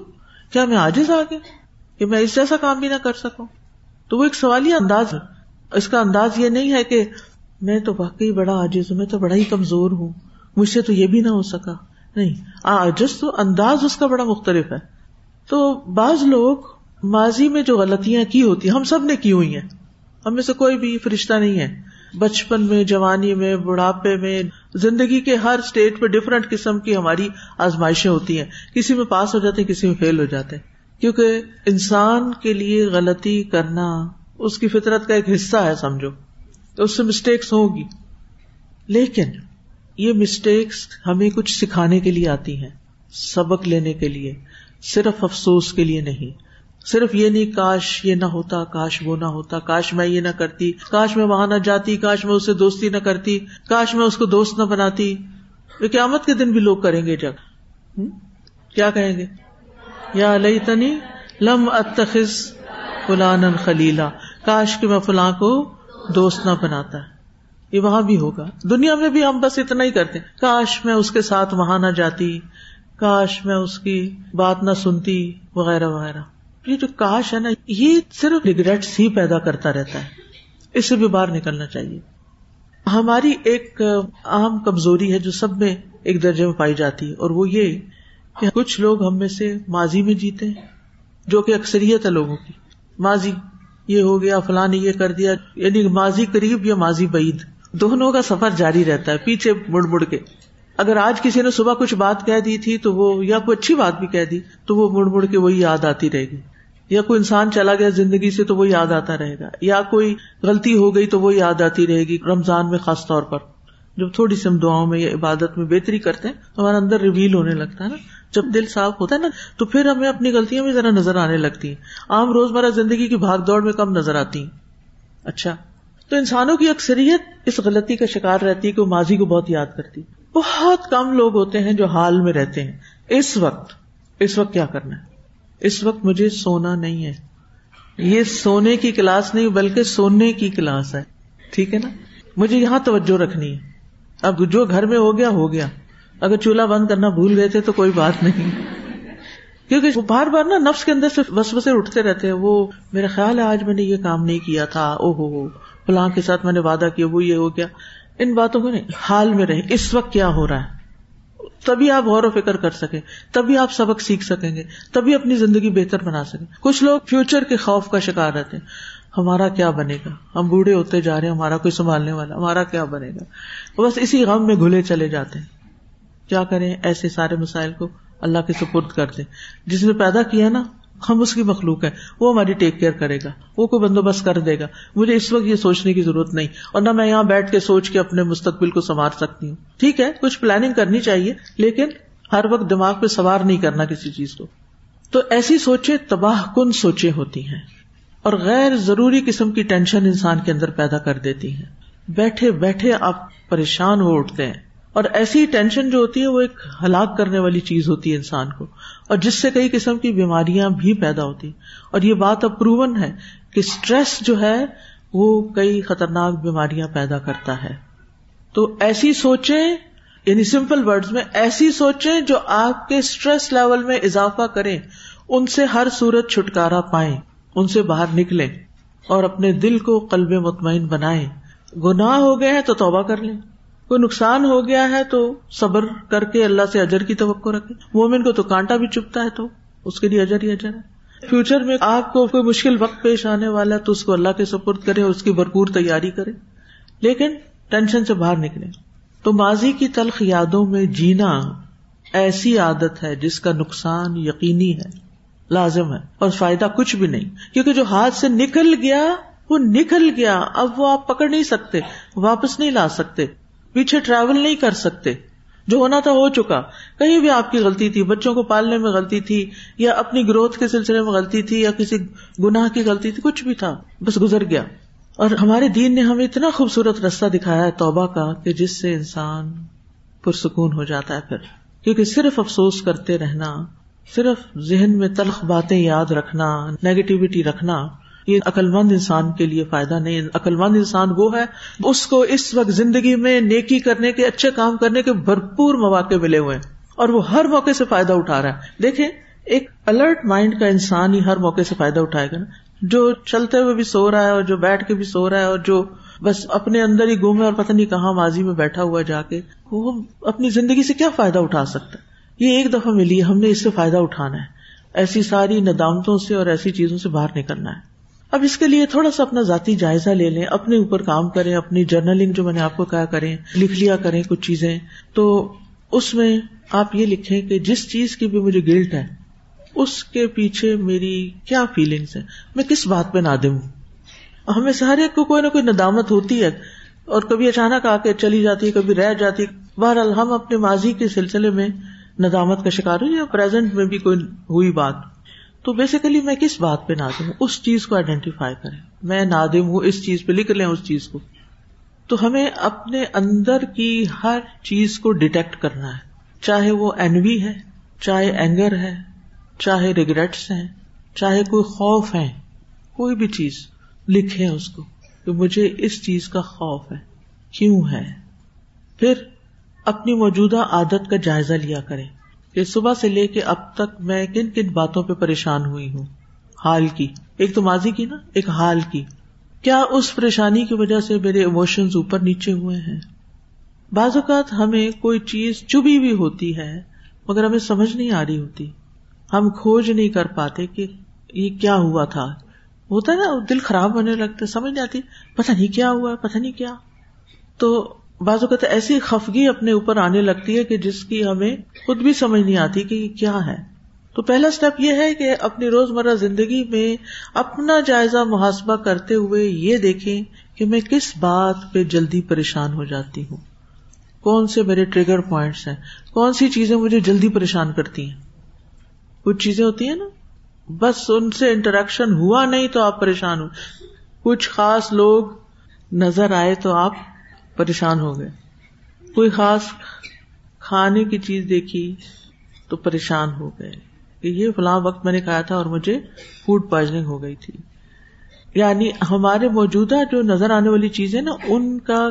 کیا میں آجز آ گیا کہ میں اس جیسا کام بھی نہ کر سکوں۔ تو وہ ایک سوالی انداز ہے۔ اس کا انداز یہ نہیں ہے کہ میں تو واقعی بڑا آجز ہوں، میں تو بڑا ہی کمزور ہوں، مجھ سے تو یہ بھی نہ ہو سکا۔ نہیں آجز تو انداز اس کا بڑا مختلف ہے۔ تو بعض لوگ ماضی میں جو غلطیاں کی ہوتی ہم سب نے کی ہوئی ہیں۔ ہم میں سے کوئی بھی فرشتہ نہیں ہے۔ بچپن میں، جوانی میں، بڑھاپے میں، زندگی کے ہر اسٹیٹ پہ ڈفرنٹ قسم کی ہماری آزمائشیں ہوتی ہیں۔ کسی میں پاس ہو جاتے ہیں، کسی میں فیل ہو جاتے ہیں۔ کیونکہ انسان کے لیے غلطی کرنا اس کی فطرت کا ایک حصہ ہے، سمجھو۔ تو اس سے مسٹیکس ہوگی۔ لیکن یہ مسٹیکس ہمیں کچھ سکھانے کے لیے آتی ہیں، سبق لینے کے لیے۔ صرف افسوس کے لیے نہیں۔ صرف یہ نہیں، کاش یہ نہ ہوتا، کاش وہ نہ ہوتا، کاش میں یہ نہ کرتی، کاش میں وہاں نہ جاتی، کاش میں اسے دوستی نہ کرتی، کاش میں اس کو دوست نہ بناتی۔ قیامت کے دن بھی لوگ کریں گے جب کیا کہیں گے؟ یا لئی تنی لم اتخذ فلان خلیلا۔ کاش کے میں فلاں کو دوست نہ بناتا۔ ہے یہ وہاں بھی ہوگا۔ دنیا میں بھی ہم بس اتنا ہی کرتے کاش میں اس کے ساتھ وہاں نہ جاتی۔ کاش میں اس کی بات نہ سنتی، وغیرہ وغیرہ۔ یہ جو کاش ہے نا، یہ صرف ریگریٹس ہی پیدا کرتا رہتا ہے۔ اس سے بھی باہر نکلنا چاہیے۔ ہماری ایک عام کمزوری ہے جو سب میں ایک درجے میں پائی جاتی ہے، اور وہ یہ کہ کچھ لوگ ہم میں سے ماضی میں جیتے ہیں، جو کہ اکثریت ہے لوگوں کی۔ ماضی، یہ ہو گیا، فلاں نے یہ کر دیا یعنی ماضی قریب یا ماضی بعید۔ دونوں کا سفر جاری رہتا ہے، پیچھے مڑ مڑ کے۔ اگر آج کسی نے صبح کچھ بات کہہ دی تھی تو وہ یا کوئی اچھی بات بھی کہہ دی تو وہ مڑ مڑ کے وہی یاد آتی رہے گی۔ یا کوئی انسان چلا گیا زندگی سے تو وہ یاد آتا رہے گا۔ یا کوئی غلطی ہو گئی تو وہ یاد آتی رہے گی رمضان میں خاص طور پر۔ جب تھوڑی سی ہم دعاؤں میں یا عبادت میں بہتری کرتے ہیں تو ہمارے اندر ریویل ہونے لگتا ہے نا۔ جب دل صاف ہوتا ہے نا تو پھر ہمیں اپنی غلطیاں بھی ذرا نظر آنے لگتی ہیں۔ عام روزمرہ زندگی کی بھاگ دوڑ میں کم نظر آتی ہیں۔ اچھا۔ تو انسانوں کی اکثریت اس غلطی کا شکار رہتی ہے کہ وہ ماضی کو بہت یاد کرتی بہت کم لوگ ہوتے ہیں جو حال میں رہتے ہیں۔ اس وقت اس وقت کیا کرنا ہے؟ اس وقت مجھے سونا نہیں ہے۔ یہ سونے کی کلاس نہیں، بلکہ سونے کی کلاس ہے۔ ٹھیک ہے نا؟ مجھے یہاں توجہ رکھنی ہے۔ اب جو گھر میں ہو گیا ہو گیا۔ اگر چولہا بند کرنا بھول گئے تھے تو کوئی بات نہیں۔ کیونکہ بار بار نا نفس کے اندر سے بس بسے اٹھتے رہتے ہیں۔ وہ، میرا خیال ہے آج میں نے یہ کام نہیں کیا تھا۔ او ہو ہو۔ فلاں کے ساتھ میں نے وعدہ کیا، وہ یہ ہو گیا۔ ان باتوں کو نہیں، حال میں رہے، اس وقت کیا ہو رہا ہے؟ تبھی آپ غور و فکر کر سکیں، تبھی آپ سبق سیکھ سکیں گے، تبھی اپنی زندگی بہتر بنا سکیں کچھ لوگ فیوچر کے خوف کا شکار رہتے ہیں۔ ہمارا کیا بنے گا؟ ہم بوڑھے ہوتے جا رہے ہیں، ہمارا کوئی سنبھالنے والا، ہمارا کیا بنے گا؟ بس اسی غم میں گھلے چلے جاتے ہیں۔ کیا کریں؟ ایسے سارے مسائل کو اللہ کے سپرد کر دیں۔ جس نے پیدا کیا نا ہم اس کی مخلوق ہے وہ ہماری ٹیک کیئر کرے گا، وہ کوئی بندوبست کر دے گا۔ مجھے اس وقت یہ سوچنے کی ضرورت نہیں، اور نہ میں یہاں بیٹھ کے سوچ کے اپنے مستقبل کو سنوار سکتی ہوں۔ ٹھیک ہے، کچھ پلاننگ کرنی چاہیے، لیکن ہر وقت دماغ پہ سوار نہیں کرنا کسی چیز کو۔ تو ایسی سوچے تباہ کن سوچے ہوتی ہیں، اور غیر ضروری قسم کی ٹینشن انسان کے اندر پیدا کر دیتی ہیں۔ بیٹھے بیٹھے آپ پریشان ہو اٹھتے ہیں۔ اور ایسی ٹینشن جو ہوتی ہے وہ ایک ہلاک کرنے والی چیز ہوتی ہے انسان کو اور جس سے کئی قسم کی بیماریاں بھی پیدا ہوتی اور یہ بات اب پروون ہے کہ اسٹریس جو ہے وہ کئی خطرناک بیماریاں پیدا کرتا ہے۔ تو ایسی سوچیں یعنی سمپل ورڈ میں، ایسی سوچیں جو آپ کے اسٹریس لیول میں اضافہ کریں، ان سے ہر صورت چھٹکارا پائیں، ان سے باہر نکلیں اور اپنے دل کو قلب مطمئن بنائیں۔ گناہ ہو گئے ہیں تو توبہ کر لیں۔ کوئی نقصان ہو گیا ہے تو صبر کر کے اللہ سے اجر کی توقع رکھے۔ مومن کو تو کانٹا بھی چپتا ہے تو اس کے لیے اجر ہی اجر ہے۔ فیوچر میں آپ کو کوئی مشکل وقت پیش آنے والا ہے تو اس کو اللہ کے سپرد کرے اور اس کی بھرپور تیاری کرے۔ لیکن ٹینشن سے باہر نکلے۔ تو ماضی کی تلخ یادوں میں جینا ایسی عادت ہے جس کا نقصان یقینی ہے، لازم ہے اور فائدہ کچھ بھی نہیں۔ کیونکہ جو ہاتھ سے نکل گیا، وہ نکل گیا۔ اب وہ آپ پکڑ نہیں سکتے، واپس نہیں لا سکتے۔ پیچھے ٹریول نہیں کر سکتے۔ جو ہونا تھا ہو چکا۔ کہیں بھی آپ کی غلطی تھی، بچوں کو پالنے میں غلطی تھی، یا اپنی گروتھ کے سلسلے میں غلطی تھی، یا کسی گناہ کی غلطی تھی، کچھ بھی تھا، بس گزر گیا۔ اور ہمارے دین نے ہمیں اتنا خوبصورت رستہ دکھایا ہے توبہ کا، کہ جس سے انسان پرسکون ہو جاتا ہے پھر۔ کیونکہ صرف افسوس کرتے رہنا، صرف ذہن میں تلخ باتیں یاد رکھنا نیگیٹیوٹی رکھنا یہ عقل مند انسان کے لیے فائدہ نہیں عقل مند انسان وہ ہے، اس کو اس وقت زندگی میں نیکی کرنے کے، اچھے کام کرنے کے بھرپور مواقع ملے ہوئے ہیں۔ اور وہ ہر موقع سے فائدہ اٹھا رہا ہے۔ دیکھیں، ایک الرٹ مائنڈ کا انسان ہی ہر موقع سے فائدہ اٹھائے گا نا۔ جو چلتے ہوئے بھی سو رہا ہے اور جو بیٹھ کے بھی سو رہا ہے اور جو بس اپنے اندر ہی گھومے اور پتہ نہیں کہاں ماضی میں بیٹھا ہوا جا کے، وہ اپنی زندگی سے کیا فائدہ اٹھا سکتا ہے؟ یہ ایک دفعہ ملی، ہم نے اس سے فائدہ اٹھانا ہے۔ ایسی ساری ندامتوں سے اور ایسی چیزوں سے باہر نکلنا ہے۔ اب اس کے لیے تھوڑا سا اپنا ذاتی جائزہ لے لیں، اپنے اوپر کام کریں، اپنی جرنلنگ جو میں نے آپ کو کہا کریں، لکھ لیا کریں کچھ چیزیں۔ تو اس میں آپ یہ لکھیں کہ جس چیز کی بھی مجھے گلٹ ہے، اس کے پیچھے میری کیا فیلنگس ہے میں کس بات پہ نادم ہوں؟ ہمیں سارے کو کوئی نہ کوئی ندامت ہوتی ہے۔ اور کبھی اچانک آ کے چلی جاتی ہے، کبھی رہ جاتی ہے۔ بہرحال ہم اپنے ماضی کے سلسلے میں ندامت کا شکار ہوں یا پرزینٹ میں بھی کوئی ہوئی بات۔ تو بیسیکلی میں کس بات پہ نادم ہوں؟ اس چیز کو آئیڈینٹیفائی کریں۔ میں نادم ہوں، اس چیز پہ لکھ لیں اس چیز کو۔ تو ہمیں اپنے اندر کی ہر چیز کو ڈیٹیکٹ کرنا ہے۔ چاہے وہ اینوی ہے، چاہے اینگر ہے، چاہے ریگریٹس ہیں، چاہے کوئی خوف ہے، کوئی بھی چیز لکھے اس کو کہ مجھے اس چیز کا خوف ہے۔ کیوں ہے؟ پھر اپنی موجودہ عادت کا جائزہ لیا کرے کہ صبح سے لے کے اب تک میں کن کن باتوں پہ پریشان ہوئی ہوں؟ حال کی۔ ایک تو ماضی کی نا، ایک حال کی۔ کیا اس پریشانی کی وجہ سے میرے ایموشنز اوپر نیچے ہوئے ہیں؟ بعض اوقات ہمیں کوئی چیز چبھی بھی ہوتی ہے، مگر ہمیں سمجھ نہیں آ رہی ہوتی۔ ہم کھوج نہیں کر پاتے کہ یہ کیا ہوا تھا۔ ہوتا ہے نا، دل خراب ہونے لگتا سمجھ نہیں آتی۔ پتہ نہیں کیا ہوا پتہ نہیں کیا۔ تو بعض اوقات ایسی خفگی اپنے اوپر آنے لگتی ہے کہ جس کی ہمیں خود بھی سمجھ نہیں آتی کہ یہ کیا ہے۔ تو پہلا اسٹیپ یہ ہے کہ اپنی روز مرہ زندگی میں اپنا جائزہ محاسبہ کرتے ہوئے یہ دیکھیں کہ میں کس بات پہ جلدی پریشان ہو جاتی ہوں۔ کون سے میرے ٹریگر پوائنٹس ہیں؟ کون سی چیزیں مجھے جلدی پریشان کرتی ہیں؟ کچھ چیزیں ہوتی ہیں نا؟ بس ان سے انٹریکشن ہوا نہیں تو آپ پریشان ہو کچھ خاص لوگ نظر آئے تو آپ پریشان ہو گئے۔ کوئی خاص کھانے کی چیز دیکھی تو پریشان ہو گئے۔ کہ یہ فلاں وقت میں نے کھایا تھا اور مجھے فوڈ پوائزنگ ہو گئی تھی۔ یعنی ہمارے موجودہ جو نظر آنے والی چیزیں نا، ان کا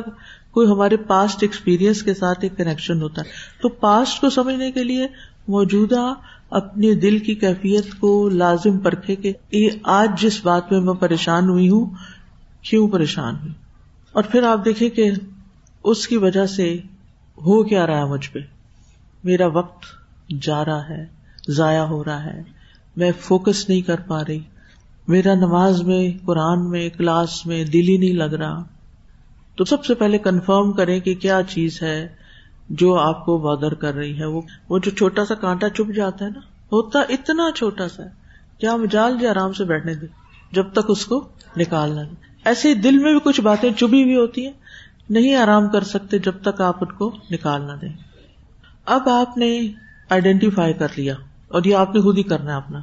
کوئی ہمارے پاسٹ ایکسپیرئنس کے ساتھ ایک کنیکشن ہوتا۔ ہے تو پاسٹ کو سمجھنے کے لیے موجودہ اپنے دل کی کیفیت کو لازم پرکھے کہ یہ آج جس بات میں میں پریشان ہوئی ہوں، کیوں پریشان ہوئی؟ اور پھر آپ دیکھیں کہ اس کی وجہ سے ہو کیا رہا ہے مجھ پہ؟ میرا وقت جا رہا ہے، ضائع ہو رہا ہے، میں فوکس نہیں کر پا رہی۔ میرا نماز میں، قرآن میں، کلاس میں دل ہی نہیں لگ رہا۔ تو سب سے پہلے کنفرم کریں کہ کیا چیز ہے جو آپ کو بادر کر رہی ہے۔ وہ جو چھوٹا سا کانٹا چپ جاتا ہے نا، ہوتا اتنا چھوٹا سا۔ کیا مجال جی آرام سے بیٹھنے دے جب تک اس کو نکالنا ایسے دل میں بھی کچھ باتیں چبھی ہوئی ہوتی ہیں۔ نہیں آرام کر سکتے جب تک آپ ان کو نکال نہ دیں۔ اب آپ نے آئیڈینٹیفائی کر لیا اور یہ آپ نے خود ہی کرنا ہے اپنا۔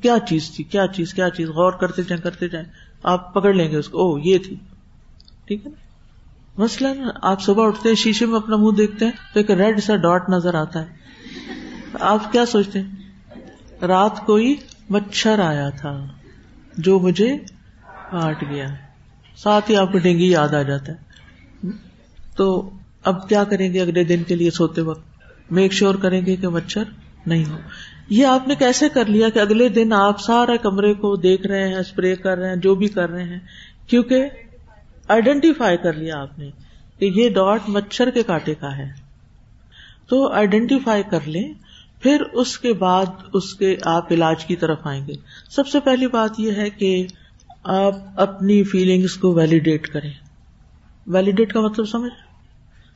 کیا چیز تھی؟ کیا چیز؟ کیا چیز؟ غور کرتے جائیں کرتے جائیں۔ آپ پکڑ لیں گے اس کو۔ او یہ تھی۔ ٹھیک ہے نا؟ مثلاً آپ صبح اٹھتے ہیں، شیشے میں اپنا منہ دیکھتے ہیں تو ایک ریڈ سا ڈاٹ نظر آتا ہے۔ آپ کیا سوچتے ہیں؟ رات کوئی مچھر آیا تھا جو مجھے کاٹ گیا۔ ساتھ ہی آپ کو ڈینگی یاد آ جاتا ہے۔ تو اب کیا کریں گے اگلے دن کے لیے سوتے وقت؟ میک شیور کریں گے کہ مچھر نہیں ہو یہ آپ نے کیسے کر لیا کہ اگلے دن آپ سارا کمرے کو دیکھ رہے ہیں اسپرے کر رہے ہیں، جو بھی کر رہے ہیں؟ کیونکہ آئیڈینٹیفائی کر لیا آپ نے کہ یہ ڈاٹ مچھر کے کاٹے کا ہے۔ تو آئیڈینٹیفائی کر لیں، پھر اس کے بعد اس کے آپ علاج کی طرف آئیں گے۔ سب سے پہلی بات یہ ہے کہ آپ اپنی فیلنگس کو ویلیڈیٹ کریں۔ ویلیڈیٹ کا مطلب سمجھ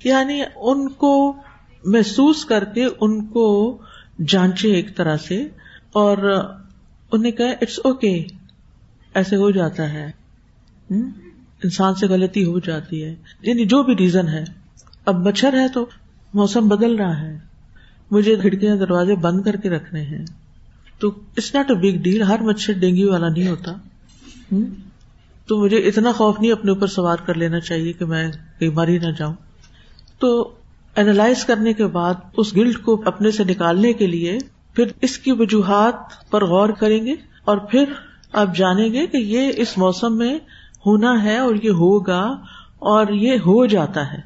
یعنی ان کو محسوس کر کے ان کو جانچے ایک طرح سے اور انہیں کہ اٹس اوکے ایسے ہو جاتا ہے۔ انسان سے غلطی ہو جاتی ہے۔ یعنی جو بھی ریزن ہے۔ اب مچھر ہے تو موسم بدل رہا ہے۔ مجھے کھڑکیاں دروازے بند کر کے رکھنے ہیں۔ تو it's not a big deal ہر مچھر ڈینگی والا نہیں ہوتا۔ تو مجھے اتنا خوف نہیں اپنے اوپر سوار کر لینا چاہیے کہ میں کہیں مر ہی نہ جاؤں۔ تو اینالائز کرنے کے بعد اس گلٹ کو اپنے سے نکالنے کے لیے پھر اس کی وجوہات پر غور کریں گے اور پھر آپ جانیں گے کہ یہ اس موسم میں ہونا ہے اور یہ ہوگا اور یہ ہو جاتا ہے۔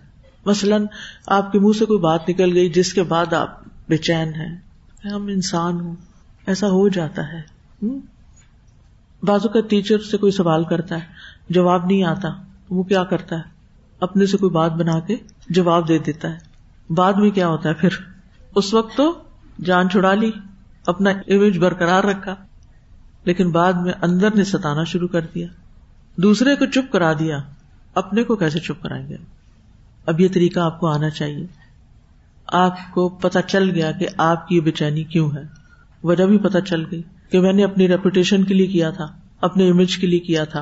مثلاً آپ کے منہ سے کوئی بات نکل گئی جس کے بعد آپ بے چین ہیں۔ ہم انسان ہوں، ایسا ہو جاتا ہے۔ بازو کا ٹیچر سے کوئی سوال کرتا ہے، جواب نہیں آتا، وہ کیا کرتا ہے؟ اپنے سے کوئی بات بنا کے جواب دے دیتا ہے۔ بعد میں کیا ہوتا ہے؟ پھر اس وقت تو جان چھڑا لی، اپنا امیج برقرار رکھا، لیکن بعد میں اندر نے ستانا شروع کر دیا۔ دوسرے کو چپ کرا دیا۔ اپنے کو کیسے چپ کرائیں گے؟ اب یہ طریقہ آپ کو آنا چاہیے۔ آپ کو پتا چل گیا کہ آپ کی بے چینی کیوں ہے۔ وجہ بھی پتا چل گئی۔ کہ میں نے اپنی ریپوٹیشن کے لیے کیا تھا، اپنے امیج کے لیے کیا تھا،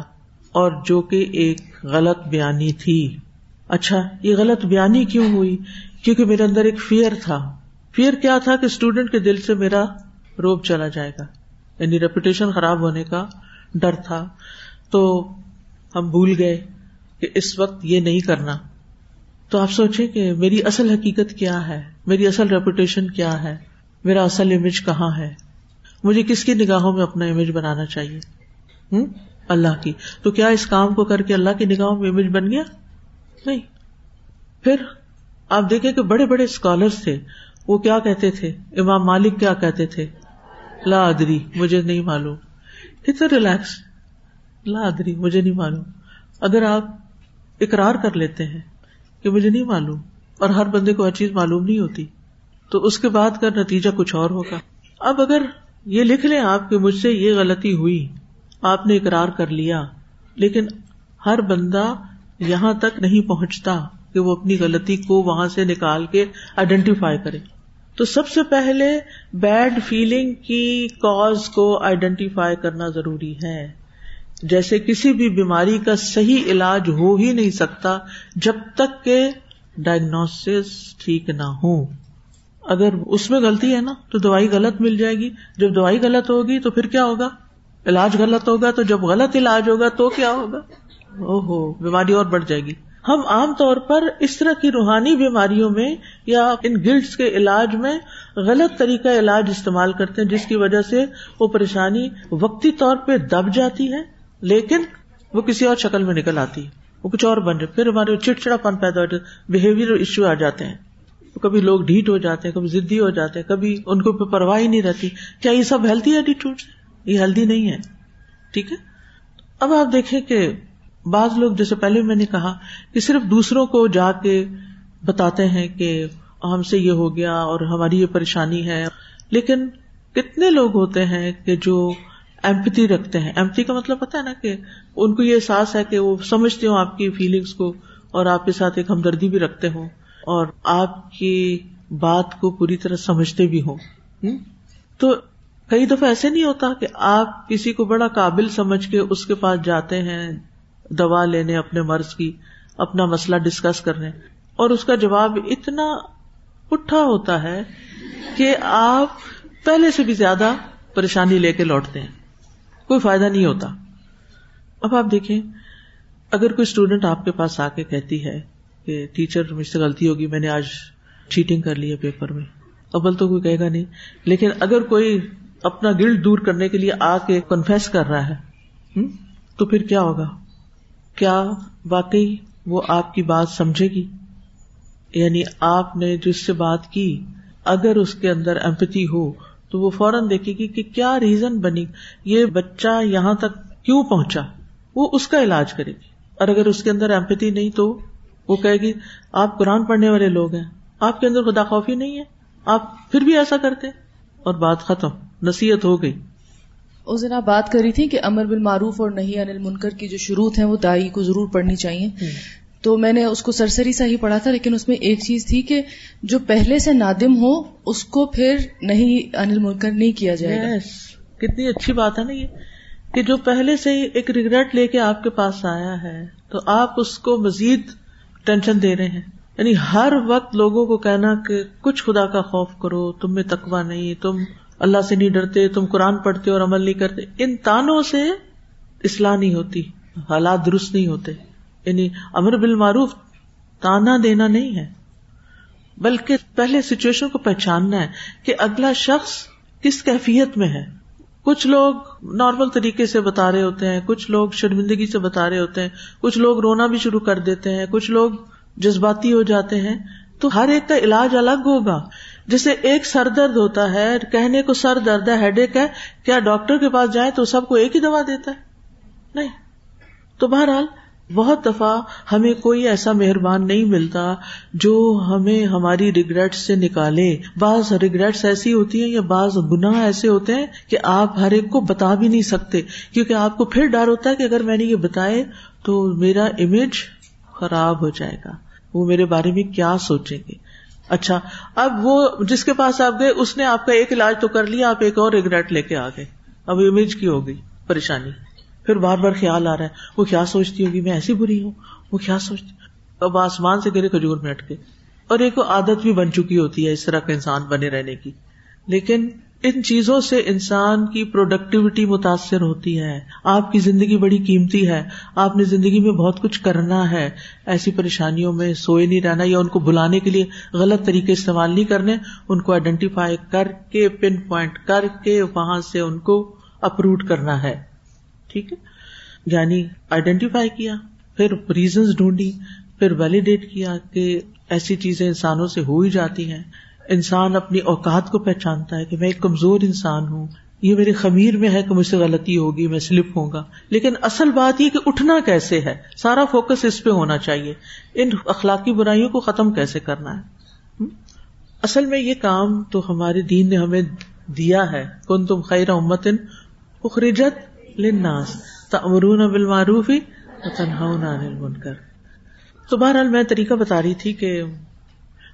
اور جو کہ ایک غلط بیانی تھی۔ اچھا یہ غلط بیانی کیوں ہوئی؟ کیونکہ میرے اندر ایک فیئر تھا۔ فیئر کیا تھا کہ اسٹوڈینٹ کے دل سے میرا روب چلا جائے گا۔ یعنی ریپوٹیشن خراب ہونے کا ڈر تھا۔ تو ہم بھول گئے کہ اس وقت یہ نہیں کرنا۔ تو آپ سوچیں کہ میری اصل حقیقت کیا ہے؟ میری اصل ریپوٹیشن کیا ہے؟ میرا اصل امیج کہاں ہے؟ مجھے کس کی نگاہوں میں اپنا امیج بنانا چاہیے؟ ہوں اللہ کی۔ تو کیا اس کام کو کر کے اللہ کی نگاہوں میں امیج بن گیا؟ نہیں۔ پھر آپ دیکھیں کہ بڑے بڑے اسکالر تھے۔ وہ کیا کہتے تھے؟ امام مالک کیا کہتے تھے؟ لا ادری، مجھے نہیں معلوم۔ کتنے ریلیکس لا ادری، مجھے نہیں معلوم۔ اگر آپ اقرار کر لیتے ہیں کہ مجھے نہیں معلوم اور ہر بندے کو ہر چیز معلوم نہیں ہوتی، تو اس کے بعد کا نتیجہ کچھ اور ہوگا۔ اب اگر یہ لکھ لیں آپ کہ مجھ سے یہ غلطی ہوئی۔ آپ نے اقرار کر لیا، لیکن ہر بندہ یہاں تک نہیں پہنچتا کہ وہ اپنی غلطی کو وہاں سے نکال کے آئیڈینٹیفائی کرے۔ تو سب سے پہلے بیڈ فیلنگ کی کاز کو آئیڈینٹیفائی کرنا ضروری ہے۔ جیسے کسی بھی بیماری کا صحیح علاج ہو ہی نہیں سکتا جب تک کہ ڈائگنوس ٹھیک نہ ہو۔ اگر اس میں غلطی ہے نا، تو دوائی غلط مل جائے گی۔ جب دوائی غلط ہوگی تو پھر کیا ہوگا؟ علاج غلط ہوگا۔ تو جب غلط علاج ہوگا تو کیا ہوگا؟ او ہو بیماری اور بڑھ جائے گی۔ ہم عام طور پر اس طرح کی روحانی بیماریوں میں یا ان گلٹس کے علاج میں غلط طریقہ علاج استعمال کرتے ہیں، جس کی وجہ سے وہ پریشانی وقتی طور پہ دب جاتی ہے، لیکن وہ کسی اور شکل میں نکل آتی ہے۔ وہ کچھ اور بن جائے پھر ہمارے چڑچڑا پن پیدا ہو جاتا بہیویئر ایشو آ جاتے ہیں۔ کبھی لوگ ڈھیٹ ہو جاتے ہیں، کبھی ضدی ہو جاتے ہیں، کبھی ان کو پرواہ ہی نہیں رہتی۔ کیا یہ سب ہیلتھی ایٹیٹیوڈ یہ ہیلدی نہیں ہے ٹھیک ہے؟ اب آپ دیکھیں کہ بعض لوگ، جیسے پہلے میں نے کہا کہ صرف دوسروں کو جا کے بتاتے ہیں کہ ہم سے یہ ہو گیا اور ہماری یہ پریشانی ہے۔ لیکن کتنے لوگ ہوتے ہیں کہ جو ایمپتی رکھتے ہیں۔ ایمپتی کا مطلب پتا ہے نا کہ ان کو یہ احساس ہے کہ وہ سمجھتے ہوں آپ کی فیلنگس کو اور آپ کے ساتھ ایک ہمدردی بھی رکھتے ہوں۔ اور آپ کی بات کو پوری طرح سمجھتے بھی ہوں۔ تو کئی دفعہ ایسے نہیں ہوتا کہ آپ کسی کو بڑا قابل سمجھ کے اس کے پاس جاتے ہیں دوا لینے اپنے مرض کی اپنا مسئلہ ڈسکس کرنے۔ اور اس کا جواب اتنا اٹھا ہوتا ہے کہ آپ پہلے سے بھی زیادہ پریشانی لے کے لوٹتے ہیں۔ کوئی فائدہ نہیں ہوتا۔ اب آپ دیکھیں اگر کوئی اسٹوڈینٹ آپ کے پاس آ کے کہتی ہے کہ ٹیچر مجھ سے غلطی ہوگی، میں نے آج چیٹنگ کر لی ہے پیپر میں۔ ابل تو کوئی کہے گا نہیں۔ لیکن اگر کوئی اپنا گلڈ دور کرنے کے لیے آ کے کنفیس کر رہا ہے تو پھر کیا ہوگا؟ کیا واقعی وہ آپ کی بات سمجھے گی؟ یعنی آپ نے جس سے بات کی، اگر اس کے اندر ایمپتی ہو، تو وہ فوراً دیکھے گی کہ کیا ریزن بنی۔ یہ بچہ یہاں تک کیوں پہنچا؟ وہ اس کا علاج کرے گی۔ اور اگر اس کے اندر ایمپتی نہیں تو وہ کہے گی آپ قرآن پڑھنے والے لوگ ہیں آپ کے اندر خدا خوفی نہیں ہے آپ پھر بھی ایسا کرتے اور بات ختم نصیحت ہو گئی۔ اس دن آپ بات کر رہی تھی کہ امر بال معروف اور نہیں انل منکر کی جو شروط ہیں وہ دائی کو ضرور پڑھنی چاہیے۔ تو میں نے اس کو سرسری سا ہی پڑھا تھا لیکن اس میں ایک چیز تھی کہ جو پہلے سے نادم ہو اس کو پھر نہیں انل منکر نہیں کیا جائے گا۔ کتنی اچھی بات ہے نا یہ کہ جو پہلے سے ہی ایک ریگریٹ لے کے آپ کے پاس آیا ہے تو آپ اس کو مزید ٹینشن دے رہے ہیں۔ یعنی ہر وقت لوگوں کو کہنا کہ کچھ خدا کا خوف کرو، تم میں تکوا نہیں، تم اللہ سے نہیں ڈرتے، تم قرآن پڑھتے اور عمل نہیں کرتے۔ ان تانوں سے اصلاح نہیں ہوتی، حالات درست نہیں ہوتے۔ یعنی امر بالمعروف تانا دینا نہیں ہے، بلکہ پہلے سچویشن کو پہچاننا ہے کہ اگلا شخص کس کیفیت میں ہے۔ کچھ لوگ نارمل طریقے سے بتا رہے ہوتے ہیں، کچھ لوگ شرمندگی سے بتا رہے ہوتے ہیں، کچھ لوگ رونا بھی شروع کر دیتے ہیں، کچھ لوگ جذباتی ہو جاتے ہیں۔ تو ہر ایک کا علاج الگ ہوگا۔ جیسے ایک سر درد ہوتا ہے، کہنے کو سر درد ہے، ہیڈ ایک ہے، کیا ڈاکٹر کے پاس جائیں تو سب کو ایک ہی دوا دیتا ہے؟ نہیں۔ تو بہرحال بہت دفعہ ہمیں کوئی ایسا مہربان نہیں ملتا جو ہمیں ہماری ریگریٹ سے نکالے۔ بعض ریگریٹس ایسی ہوتی ہیں یا بعض گناہ ایسے ہوتے ہیں کہ آپ ہر ایک کو بتا بھی نہیں سکتے۔ کیونکہ آپ کو پھر ڈر ہوتا ہے کہ اگر میں نے یہ بتائے تو میرا امیج خراب ہو جائے گا۔ وہ میرے بارے میں کیا سوچیں گے؟ اچھا اب وہ جس کے پاس آپ گئے، اس نے آپ کا ایک علاج تو کر لیا، آپ ایک اور ریگریٹ لے کے آ گئے۔ اب امیج کی ہو گئی، پریشانی۔ پھر بار بار خیال آ رہا ہے، وہ کیا سوچتی ہوگی؟ میں ایسی بری ہوں، وہ کیا سوچتی؟ اب آسمان سے گرے کھجور میں اٹکے اور ایک عادت بھی بن چکی ہوتی ہے اس طرح کا انسان بنے رہنے کی۔ لیکن ان چیزوں سے انسان کی پروڈکٹیوٹی متاثر ہوتی ہے۔ آپ کی زندگی بڑی قیمتی ہے۔ آپ نے زندگی میں بہت کچھ کرنا ہے۔ ایسی پریشانیوں میں سوئے نہیں رہنا یا ان کو بلانے کے لیے غلط طریقے استعمال نہیں کرنے، ان کو آئیڈینٹیفائی کر کے پن پوائنٹ کر کے وہاں سے ان کو اپروٹ کرنا ہے۔ ٹھیک ہے؟ یعنی آئیڈینٹیفائی کیا، پھر ریزنس ڈھونڈی، پھر ویلیڈیٹ کیا کہ ایسی چیزیں انسانوں سے ہو ہی جاتی ہیں۔ انسان اپنی اوقات کو پہچانتا ہے کہ میں ایک کمزور انسان ہوں۔ یہ میرے خمیر میں ہے کہ مجھ سے غلطی ہوگی، میں سلپ ہوں گا۔ لیکن اصل بات یہ کہ اٹھنا کیسے ہے؟ سارا فوکس اس پہ ہونا چاہیے۔ ان اخلاقی برائیوں کو ختم کیسے کرنا ہے؟ اصل میں یہ کام تو ہمارے دین نے ہمیں دیا ہے۔ کن تم خیر امتن اخرجت لناس تمرون بال معروف ہی کر تو بہرحال میں طریقہ بتا رہی تھی کہ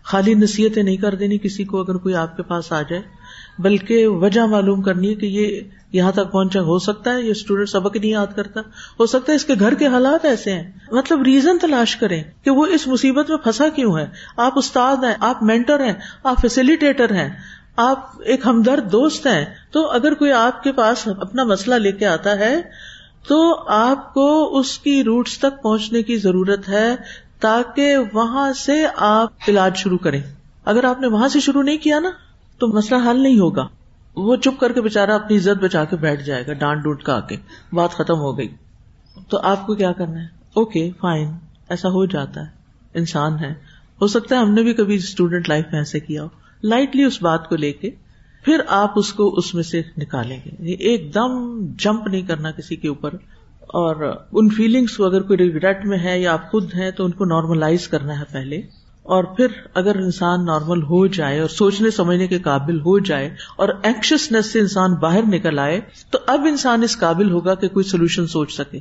خالی نصیحتیں نہیں کر دینی کسی کو اگر کوئی آپ کے پاس آ جائے، بلکہ وجہ معلوم کرنی ہے کہ یہ یہاں تک پہنچا، ہو سکتا ہے یہ اسٹوڈینٹ سبق نہیں یاد کرتا، ہو سکتا ہے اس کے گھر کے حالات ایسے ہیں۔ مطلب ریزن تلاش کریں کہ وہ اس مصیبت میں پھنسا کیوں ہے؟ آپ استاد ہیں، آپ مینٹر ہیں، آپ فیسلٹیٹر ہیں۔ آپ ایک ہمدرد دوست ہیں، تو اگر کوئی آپ کے پاس اپنا مسئلہ لے کے آتا ہے، تو آپ کو اس کی روٹس تک پہنچنے کی ضرورت ہے تاکہ وہاں سے آپ علاج شروع کریں۔ اگر آپ نے وہاں سے شروع نہیں کیا نا، تو مسئلہ حل نہیں ہوگا۔ وہ چپ کر کے بےچارا اپنی عزت بچا کے بیٹھ جائے گا، ڈانٹ ڈونٹ کا آ کے۔ بات ختم ہو گئی۔ تو آپ کو کیا کرنا ہے؟ Okay, fine. ایسا ہو جاتا ہے۔ انسان ہے۔ ہو سکتا ہے ہم نے بھی کبھی اسٹوڈینٹ لائف میں ایسے کیا ہو۔ لائٹلی اس بات کو لے کے پھر آپ اس کو اس میں سے نکالیں گے۔ ایک دم جمپ نہیں کرنا کسی کے اوپر۔ اور ان فیلنگس کو اگر کوئی ریگریٹ میں ہے یا آپ خود ہیں تو ان کو نارملائز کرنا ہے پہلے۔ اور پھر اگر انسان نارمل ہو جائے اور سوچنے سمجھنے کے قابل ہو جائے اور اینکشنس سے انسان باہر نکل آئے تو اب انسان اس قابل ہوگا کہ کوئی سولوشن سوچ سکے۔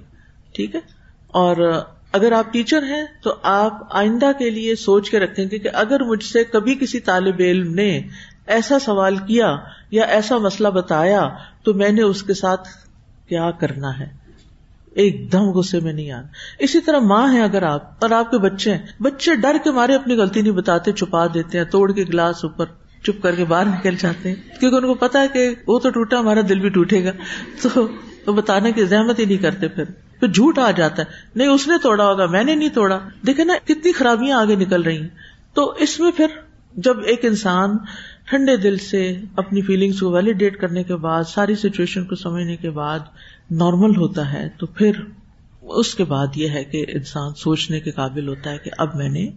ٹھیک ہے؟ اور اگر آپ ٹیچر ہیں تو آپ آئندہ کے لیے سوچ کے رکھیں گے کہ اگر مجھ سے کبھی کسی طالب علم نے ایسا سوال کیا یا ایسا مسئلہ بتایا تو میں نے اس کے ساتھ کیا کرنا ہے؟ ایک دم غصے میں نہیں آنا۔ اسی طرح ماں ہے اگر آپ اور آپ کے بچے ہیں۔ بچے ڈر کے مارے اپنی غلطی نہیں بتاتے، چھپا دیتے ہیں، توڑ کے گلاس اوپر چپ کر کے باہر نکل جاتے ہیں۔ کیونکہ ان کو پتا ہے کہ وہ تو ٹوٹا، ہمارا دل بھی ٹوٹے گا۔ تو بتانے کی زحمت ہی نہیں کرتے پھر۔ پھر جھوٹ آ جاتا ہے۔ نہیں، اس نے توڑا ہوگا، میں نے نہیں توڑا۔ دیکھے نا، کتنی خرابیاں آگے نکل رہی ہیں۔ تو اس میں پھر جب ایک انسان ٹھنڈے دل سے اپنی فیلنگس کو ویلیڈیٹ کرنے کے بعد، ساری سچویشن کو سمجھنے کے بعد نارمل ہوتا ہے، تو پھر اس کے بعد یہ ہے کہ انسان سوچنے کے قابل ہوتا ہے کہ اب میں نے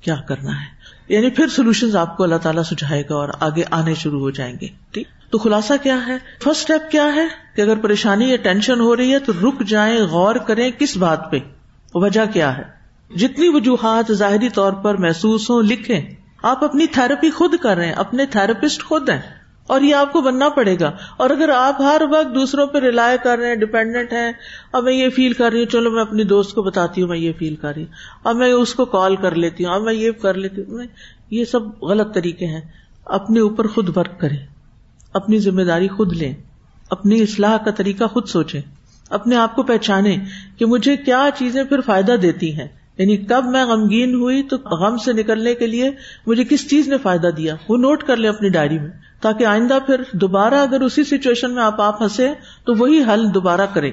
کیا کرنا ہے۔ یعنی پھر سولوشن آپ کو اللہ تعالیٰ سجھائے گا اور آگے آنے شروع ہو جائیں گے۔ ٹھیک؟ تو خلاصہ کیا ہے؟ فرسٹ اسٹیپ کیا ہے؟ کہ اگر پریشانی یا ٹینشن ہو رہی ہے تو رک جائیں، غور کریں کس بات پہ؟ وجہ کیا ہے؟ جتنی وجوہات ظاہری طور پر محسوس ہوں، لکھیں۔ آپ اپنی تھراپی خود کر رہے ہیں، اپنے تھراپسٹ خود ہیں۔ اور یہ آپ کو بننا پڑے گا۔ اور اگر آپ ہر وقت دوسروں پہ ریلائے کر رہے ہیں ڈپینڈنٹ ہیں اور میں یہ فیل کر رہی ہوں، چلو میں اپنی دوست کو بتاتی ہوں، میں یہ فیل کر رہی ہوں۔ اور میں اس کو کال کر لیتی ہوں اور میں یہ کر لیتی ہوں۔ یہ سب غلط طریقے ہیں۔ اپنے اوپر خود ورک کریں۔ اپنی ذمہ داری خود لیں، اپنی اصلاح کا طریقہ خود سوچیں، اپنے آپ کو پہچانے کہ مجھے کیا چیزیں پھر فائدہ دیتی ہیں۔ یعنی کب میں غمگین ہوئی تو غم سے نکلنے کے لیے مجھے کس چیز نے فائدہ دیا؟ وہ نوٹ کر لیں اپنی ڈائری میں، تاکہ آئندہ پھر دوبارہ اگر اسی سچویشن میں آپ آپ ہنسے تو وہی حل دوبارہ کریں۔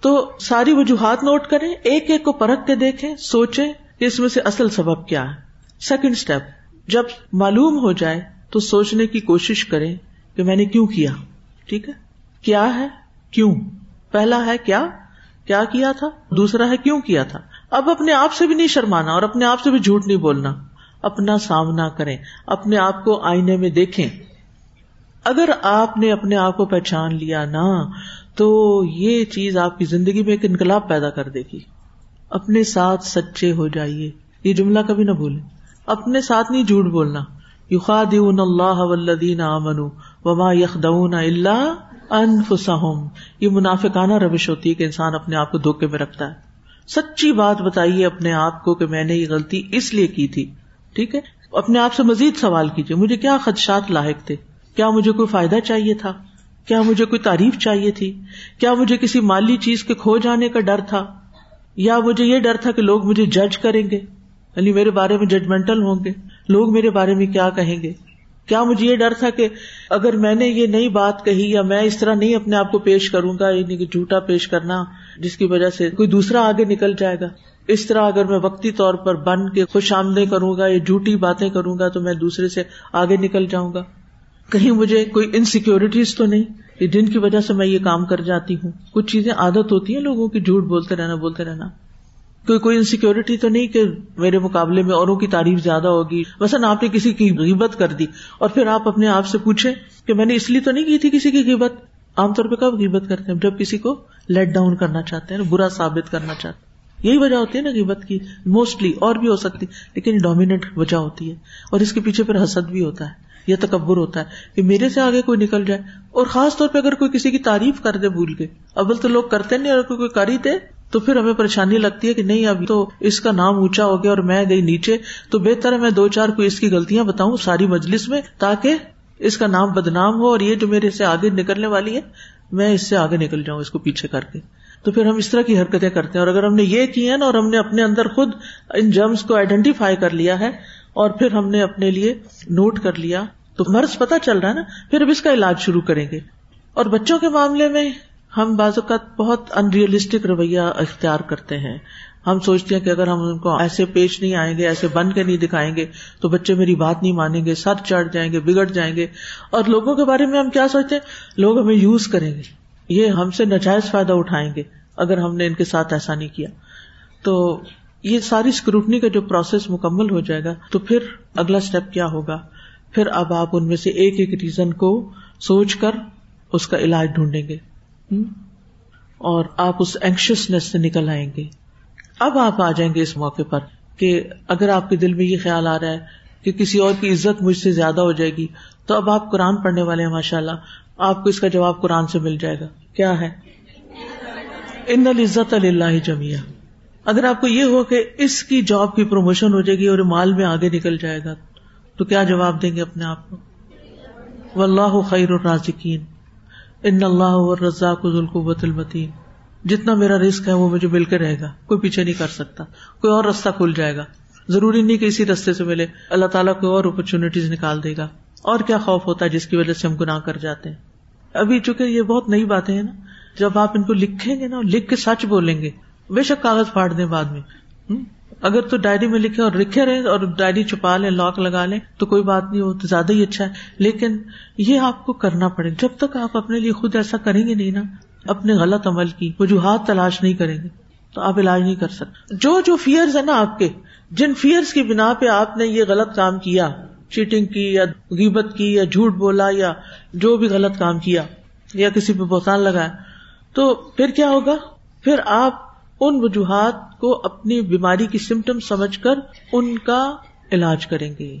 تو ساری وجوہات نوٹ کریں، ایک ایک کو پرکھ کے دیکھیں، سوچیں کہ اس میں سے اصل سبب کیا ہے۔ سیکنڈ اسٹیپ جب معلوم ہو جائے تو سوچنے کی کوشش کریں کہ میں نے کیوں کیا؟ ٹھیک ہے؟ کیا ہے؟ کیوں؟ پہلا ہے کیا؟ کیا کیا تھا؟ دوسرا ہے کیوں کیا تھا؟ اب اپنے آپ سے بھی نہیں شرمانا اور اپنے آپ سے بھی جھوٹ نہیں بولنا۔ اپنا سامنا کریں، اپنے آپ کو آئینے میں دیکھیں۔ اگر آپ نے اپنے آپ کو پہچان لیا نا، تو یہ چیز آپ کی زندگی میں ایک انقلاب پیدا کر دے گی۔ اپنے ساتھ سچے ہو جائیے۔ یہ جملہ کبھی نہ بھولے اپنے ساتھ نہیں جھوٹ بولنا۔ یو اللہ ولدین امن وما یخدون اللہ انفسہم۔ یہ منافقانہ روش ہوتی ہے کہ انسان اپنے آپ کو دھوکے میں رکھتا ہے۔ سچی بات بتائیے اپنے آپ کو کہ میں نے یہ غلطی اس لیے کی تھی۔ ٹھیک ہے؟ اپنے آپ سے مزید سوال کیجیے۔ مجھے کیا خدشات لاحق تھے؟ کیا مجھے کوئی فائدہ چاہیے تھا؟ کیا مجھے کوئی تعریف چاہیے تھی؟ کیا مجھے کسی مالی چیز کے کھو جانے کا ڈر تھا؟ یا مجھے یہ ڈر تھا کہ لوگ مجھے جج کریں گے؟ یعنی میرے بارے میں ججمنٹل ہوں گے۔ لوگ میرے بارے میں کیا کہیں گے؟ کیا مجھے یہ ڈر تھا کہ اگر میں نے یہ نئی بات کہی یا میں اس طرح نہیں اپنے آپ کو پیش کروں گا یعنی کہ جھوٹا پیش کرنا، جس کی وجہ سے کوئی دوسرا آگے نکل جائے گا۔ اس طرح اگر میں وقتی طور پر بن کے خوش آمدے کروں گا یا جھوٹی باتیں کروں گا، تو میں دوسرے سے آگے نکل جاؤں گا۔ کہیں مجھے کوئی انسیکیورٹیز تو نہیں جن کی وجہ سے میں یہ کام کر جاتی ہوں۔ کچھ چیزیں عادت ہوتی ہیں لوگوں کی، جھوٹ بولتے رہنا بولتے رہنا۔ کوئی کوئی انسیکیورٹی تو نہیں کہ میرے مقابلے میں اوروں کی تعریف زیادہ ہوگی۔ ویسا آپ نے کسی کی غیبت کر دی اور پھر آپ اپنے آپ سے پوچھے کہ میں نے اس لیے تو نہیں کی تھی کسی کی غیبت؟ عام طور پہ کب غیبت کرتے ہیں؟ جب کسی کو لیٹ ڈاؤن کرنا چاہتے ہیں، برا ثابت کرنا چاہتے ہیں۔ یہی وجہ ہوتی ہے نا غیبت کی۔ موسٹلی اور بھی ہو سکتی، لیکن ڈومیننٹ وجہ ہوتی ہے۔ اور اس کے پیچھے پھر حسد بھی ہوتا ہے یہ تکبر ہوتا ہے کہ میرے سے آگے کوئی نکل جائے۔ اور خاص طور پہ اگر کوئی کسی کی تعریف کر دے بھول کے، اول تو لوگ کرتے نہیں اور کوئی کر ہی دے تو پھر ہمیں پریشانی لگتی ہے کہ نہیں اب تو اس کا نام اونچا ہو گیا اور میں گئی نیچے۔ تو بہتر ہے میں دو چار کو اس کی غلطیاں بتاؤں ساری مجلس میں تاکہ اس کا نام بدنام ہو اور یہ جو میرے سے آگے نکلنے والی ہے، میں اس سے آگے نکل جاؤں، اس کو پیچھے کر کے۔ تو پھر ہم اس طرح کی حرکتیں کرتے ہیں اور اگر ہم نے یہ کی ہے نا اور ہم نے اپنے اندر خود ان جرمس کو آئیڈینٹیفائی کر لیا ہے اور پھر ہم نے اپنے لیے نوٹ کر لیا، تو مرض پتا چل رہا ہے نا، پھر اب اس کا علاج شروع کریں گے۔ اور بچوں کے معاملے میں ہم بعض اوقات بہت ان ریئلسٹک رویہ اختیار کرتے ہیں۔ ہم سوچتے ہیں کہ اگر ہم ان کو ایسے پیش نہیں آئیں گے، ایسے بن کے نہیں دکھائیں گے، تو بچے میری بات نہیں مانیں گے، سر چڑھ جائیں گے، بگڑ جائیں گے۔ اور لوگوں کے بارے میں ہم کیا سوچتے ہیں؟ لوگ ہمیں یوز کریں گے۔ یہ ہم سے نجائز فائدہ اٹھائیں گے اگر ہم نے ان کے ساتھ ایسا نہیں کیا۔ تو یہ ساری اسکروٹنی کا جو پروسیس مکمل ہو جائے گا، تو پھر اگلا اسٹیپ کیا ہوگا؟ پھر اب آپ ان میں سے ایک ایک ریزن کو سوچ کر اس کا علاج ڈھونڈیں گے۔ اور آپ اس اینکشنس سے نکل آئیں گے۔ اب آپ آ جائیں گے اس موقع پر کہ اگر آپ کے دل میں یہ خیال آ رہا ہے کہ کسی اور کی عزت مجھ سے زیادہ ہو جائے گی، تو اب آپ قرآن پڑھنے والے ہیں ماشاء اللہ آپ کو اس کا جواب قرآن سے مل جائے گا۔ کیا ہے؟ ان العزت اللہ جمیا اگر آپ کو یہ ہو کہ اس کی جاب کی پروموشن ہو جائے گی اور مال میں آگے نکل جائے گا، تو کیا جواب دیں گے اپنے آپ کو؟ و اللہ خیر الرازقین۔ ان اللہ رزاق ذوالقوت المتین۔ جتنا میرا رسک ہے وہ مجھے مل کے رہے گا، کوئی پیچھے نہیں کر سکتا، کوئی اور راستہ کھل جائے گا۔ ضروری نہیں کہ اسی رستے سے ملے، اللہ تعالیٰ کو اور اپرچونیٹیز نکال دے گا۔ اور کیا خوف ہوتا ہے جس کی وجہ سے ہم گناہ کر جاتے ہیں؟ ابھی چونکہ یہ بہت نئی باتیں ہیں نا، جب آپ ان کو لکھیں گے نا، لکھ کے سچ بولیں گے۔ بے شک کاغذ پھاڑ دیں بعد میں۔ اگر تو ڈائری میں لکھے اور لکھے رہے اور ڈائری چھپا لیں، لاک لگا لیں، تو کوئی بات نہیں ہو تو زیادہ ہی اچھا ہے۔ لیکن یہ آپ کو کرنا پڑے جب تک آپ اپنے لیے خود ایسا کریں گے نہیں نا، اپنے غلط عمل کی وجوہات تلاش نہیں کریں گے، تو آپ علاج نہیں کر سکتے۔ جو جو فیئر ہے نا آپ کے، جن فیئرس کی بنا پہ آپ نے یہ غلط کام کیا چیٹنگ کی یا غیبت کی یا جھوٹ بولا یا جو بھی غلط کام کیا یا کسی پہ بہتان لگایا، تو پھر کیا ہوگا؟ پھر آپ ان وجوہات کو اپنی بیماری کی سمٹم سمجھ کر ان کا علاج کریں گے۔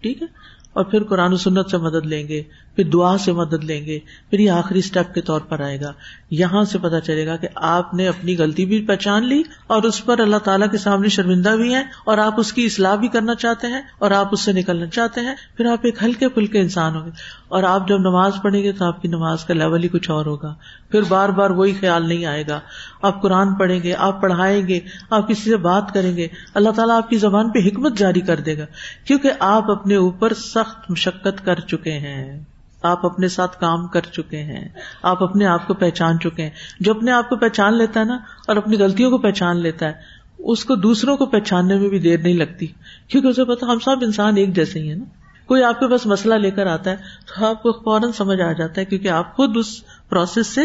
ٹھیک ہے؟ اور پھر قرآن و سنت سے مدد لیں گے۔ پھر دعا سے مدد لیں گے، پھر یہ آخری اسٹیپ کے طور پر آئے گا۔ یہاں سے پتا چلے گا کہ آپ نے اپنی غلطی بھی پہچان لی اور اس پر اللہ تعالیٰ کے سامنے شرمندہ بھی ہیں اور آپ اس کی اصلاح بھی کرنا چاہتے ہیں اور آپ اس سے نکلنا چاہتے ہیں۔ پھر آپ ایک ہلکے پھلکے انسان ہوں گے اور آپ جب نماز پڑھیں گے تو آپ کی نماز کا لیول ہی کچھ اور ہوگا۔ پھر بار بار وہی خیال نہیں آئے گا۔ آپ قرآن پڑھیں گے، آپ پڑھائیں گے، آپ کسی سے بات کریں گے، اللہ تعالیٰ آپ کی زبان پہ حکمت جاری کر دے گا۔ کیونکہ آپ اپنے اوپر سخت مشقت کر چکے ہیں۔ آپ اپنے ساتھ کام کر چکے ہیں، آپ اپنے آپ کو پہچان چکے ہیں۔ جو اپنے آپ کو پہچان لیتا ہے نا، اور اپنی غلطیوں کو پہچان لیتا ہے، اس کو دوسروں کو پہچاننے میں بھی دیر نہیں لگتی۔ کیونکہ اسے پتا ہم سب انسان ایک جیسے ہی ہے نا۔ کوئی آپ کے پاس مسئلہ لے کر آتا ہے، تو آپ کو فوراً سمجھ آ جاتا ہے، کیونکہ آپ خود اس پروسیس سے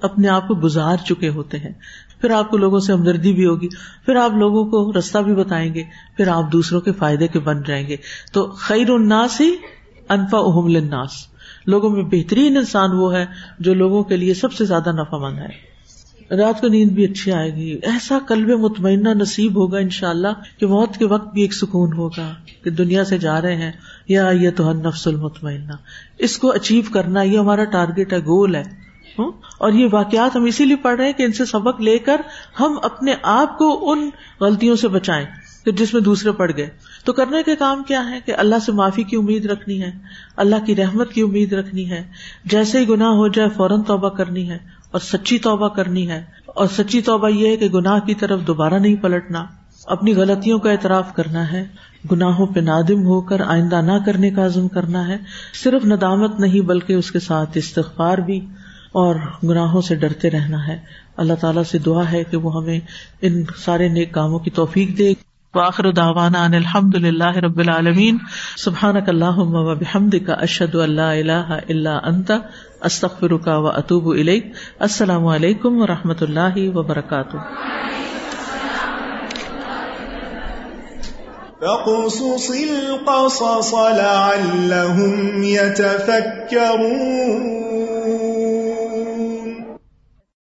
اپنے آپ کو گزار چکے ہوتے ہیں۔ پھر آپ کو لوگوں سے ہمدردی بھی ہوگی، پھر آپ لوگوں کو رستہ بھی بتائیں گے، پھر آپ دوسروں کے فائدے کے بن جائیں گے۔ تو خیر الناس ہی انفا اہم الناس لوگوں میں بہترین انسان وہ ہے جو لوگوں کے لیے سب سے زیادہ نفع مند ہے۔ رات کو نیند بھی اچھی آئے گی۔ ایسا کلب مطمئنہ نصیب ہوگا ان شاء اللہ کہ موت کے وقت بھی ایک سکون ہوگا کہ دنیا سے جا رہے ہیں۔ یا یہ تو نفس المطمئنہ۔ اس کو اچیو کرنا یہ ہمارا ٹارگیٹ ہے گول ہے۔ اور یہ واقعات ہم اسی لیے پڑھ رہے ہیں کہ ان سے سبق لے کر ہم اپنے آپ کو ان غلطیوں سے بچائیں کہ جس میں دوسرے پڑ گئے۔ تو کرنے کے کام کیا ہے کہ اللہ سے معافی کی امید رکھنی ہے، اللہ کی رحمت کی امید رکھنی ہے۔ جیسے ہی گناہ ہو جائے، فوراً توبہ کرنی ہے اور سچی توبہ کرنی ہے۔ اور سچی توبہ یہ ہے کہ گناہ کی طرف دوبارہ نہیں پلٹنا۔ اپنی غلطیوں کا اعتراف کرنا ہے۔ گناہوں پہ نادم ہو کر آئندہ نہ کرنے کا عزم کرنا ہے۔ صرف ندامت نہیں، بلکہ اس کے ساتھ استغفار بھی اور گناہوں سے ڈرتے رہنا ہے۔ اللہ تعالیٰ سے دعا ہے کہ وہ ہمیں ان سارے نیک کاموں کی توفیق دے۔ واخر داوانا ان الحمد للہ رب العالمین. سبحان اللہ بحمد کا اشد اللہ اللہ اللہ انت استخر کا و اطوب السلام علیکم و رحمۃ اللہ وبرکاتہ. فاقصص القصص لعلهم يتفكرون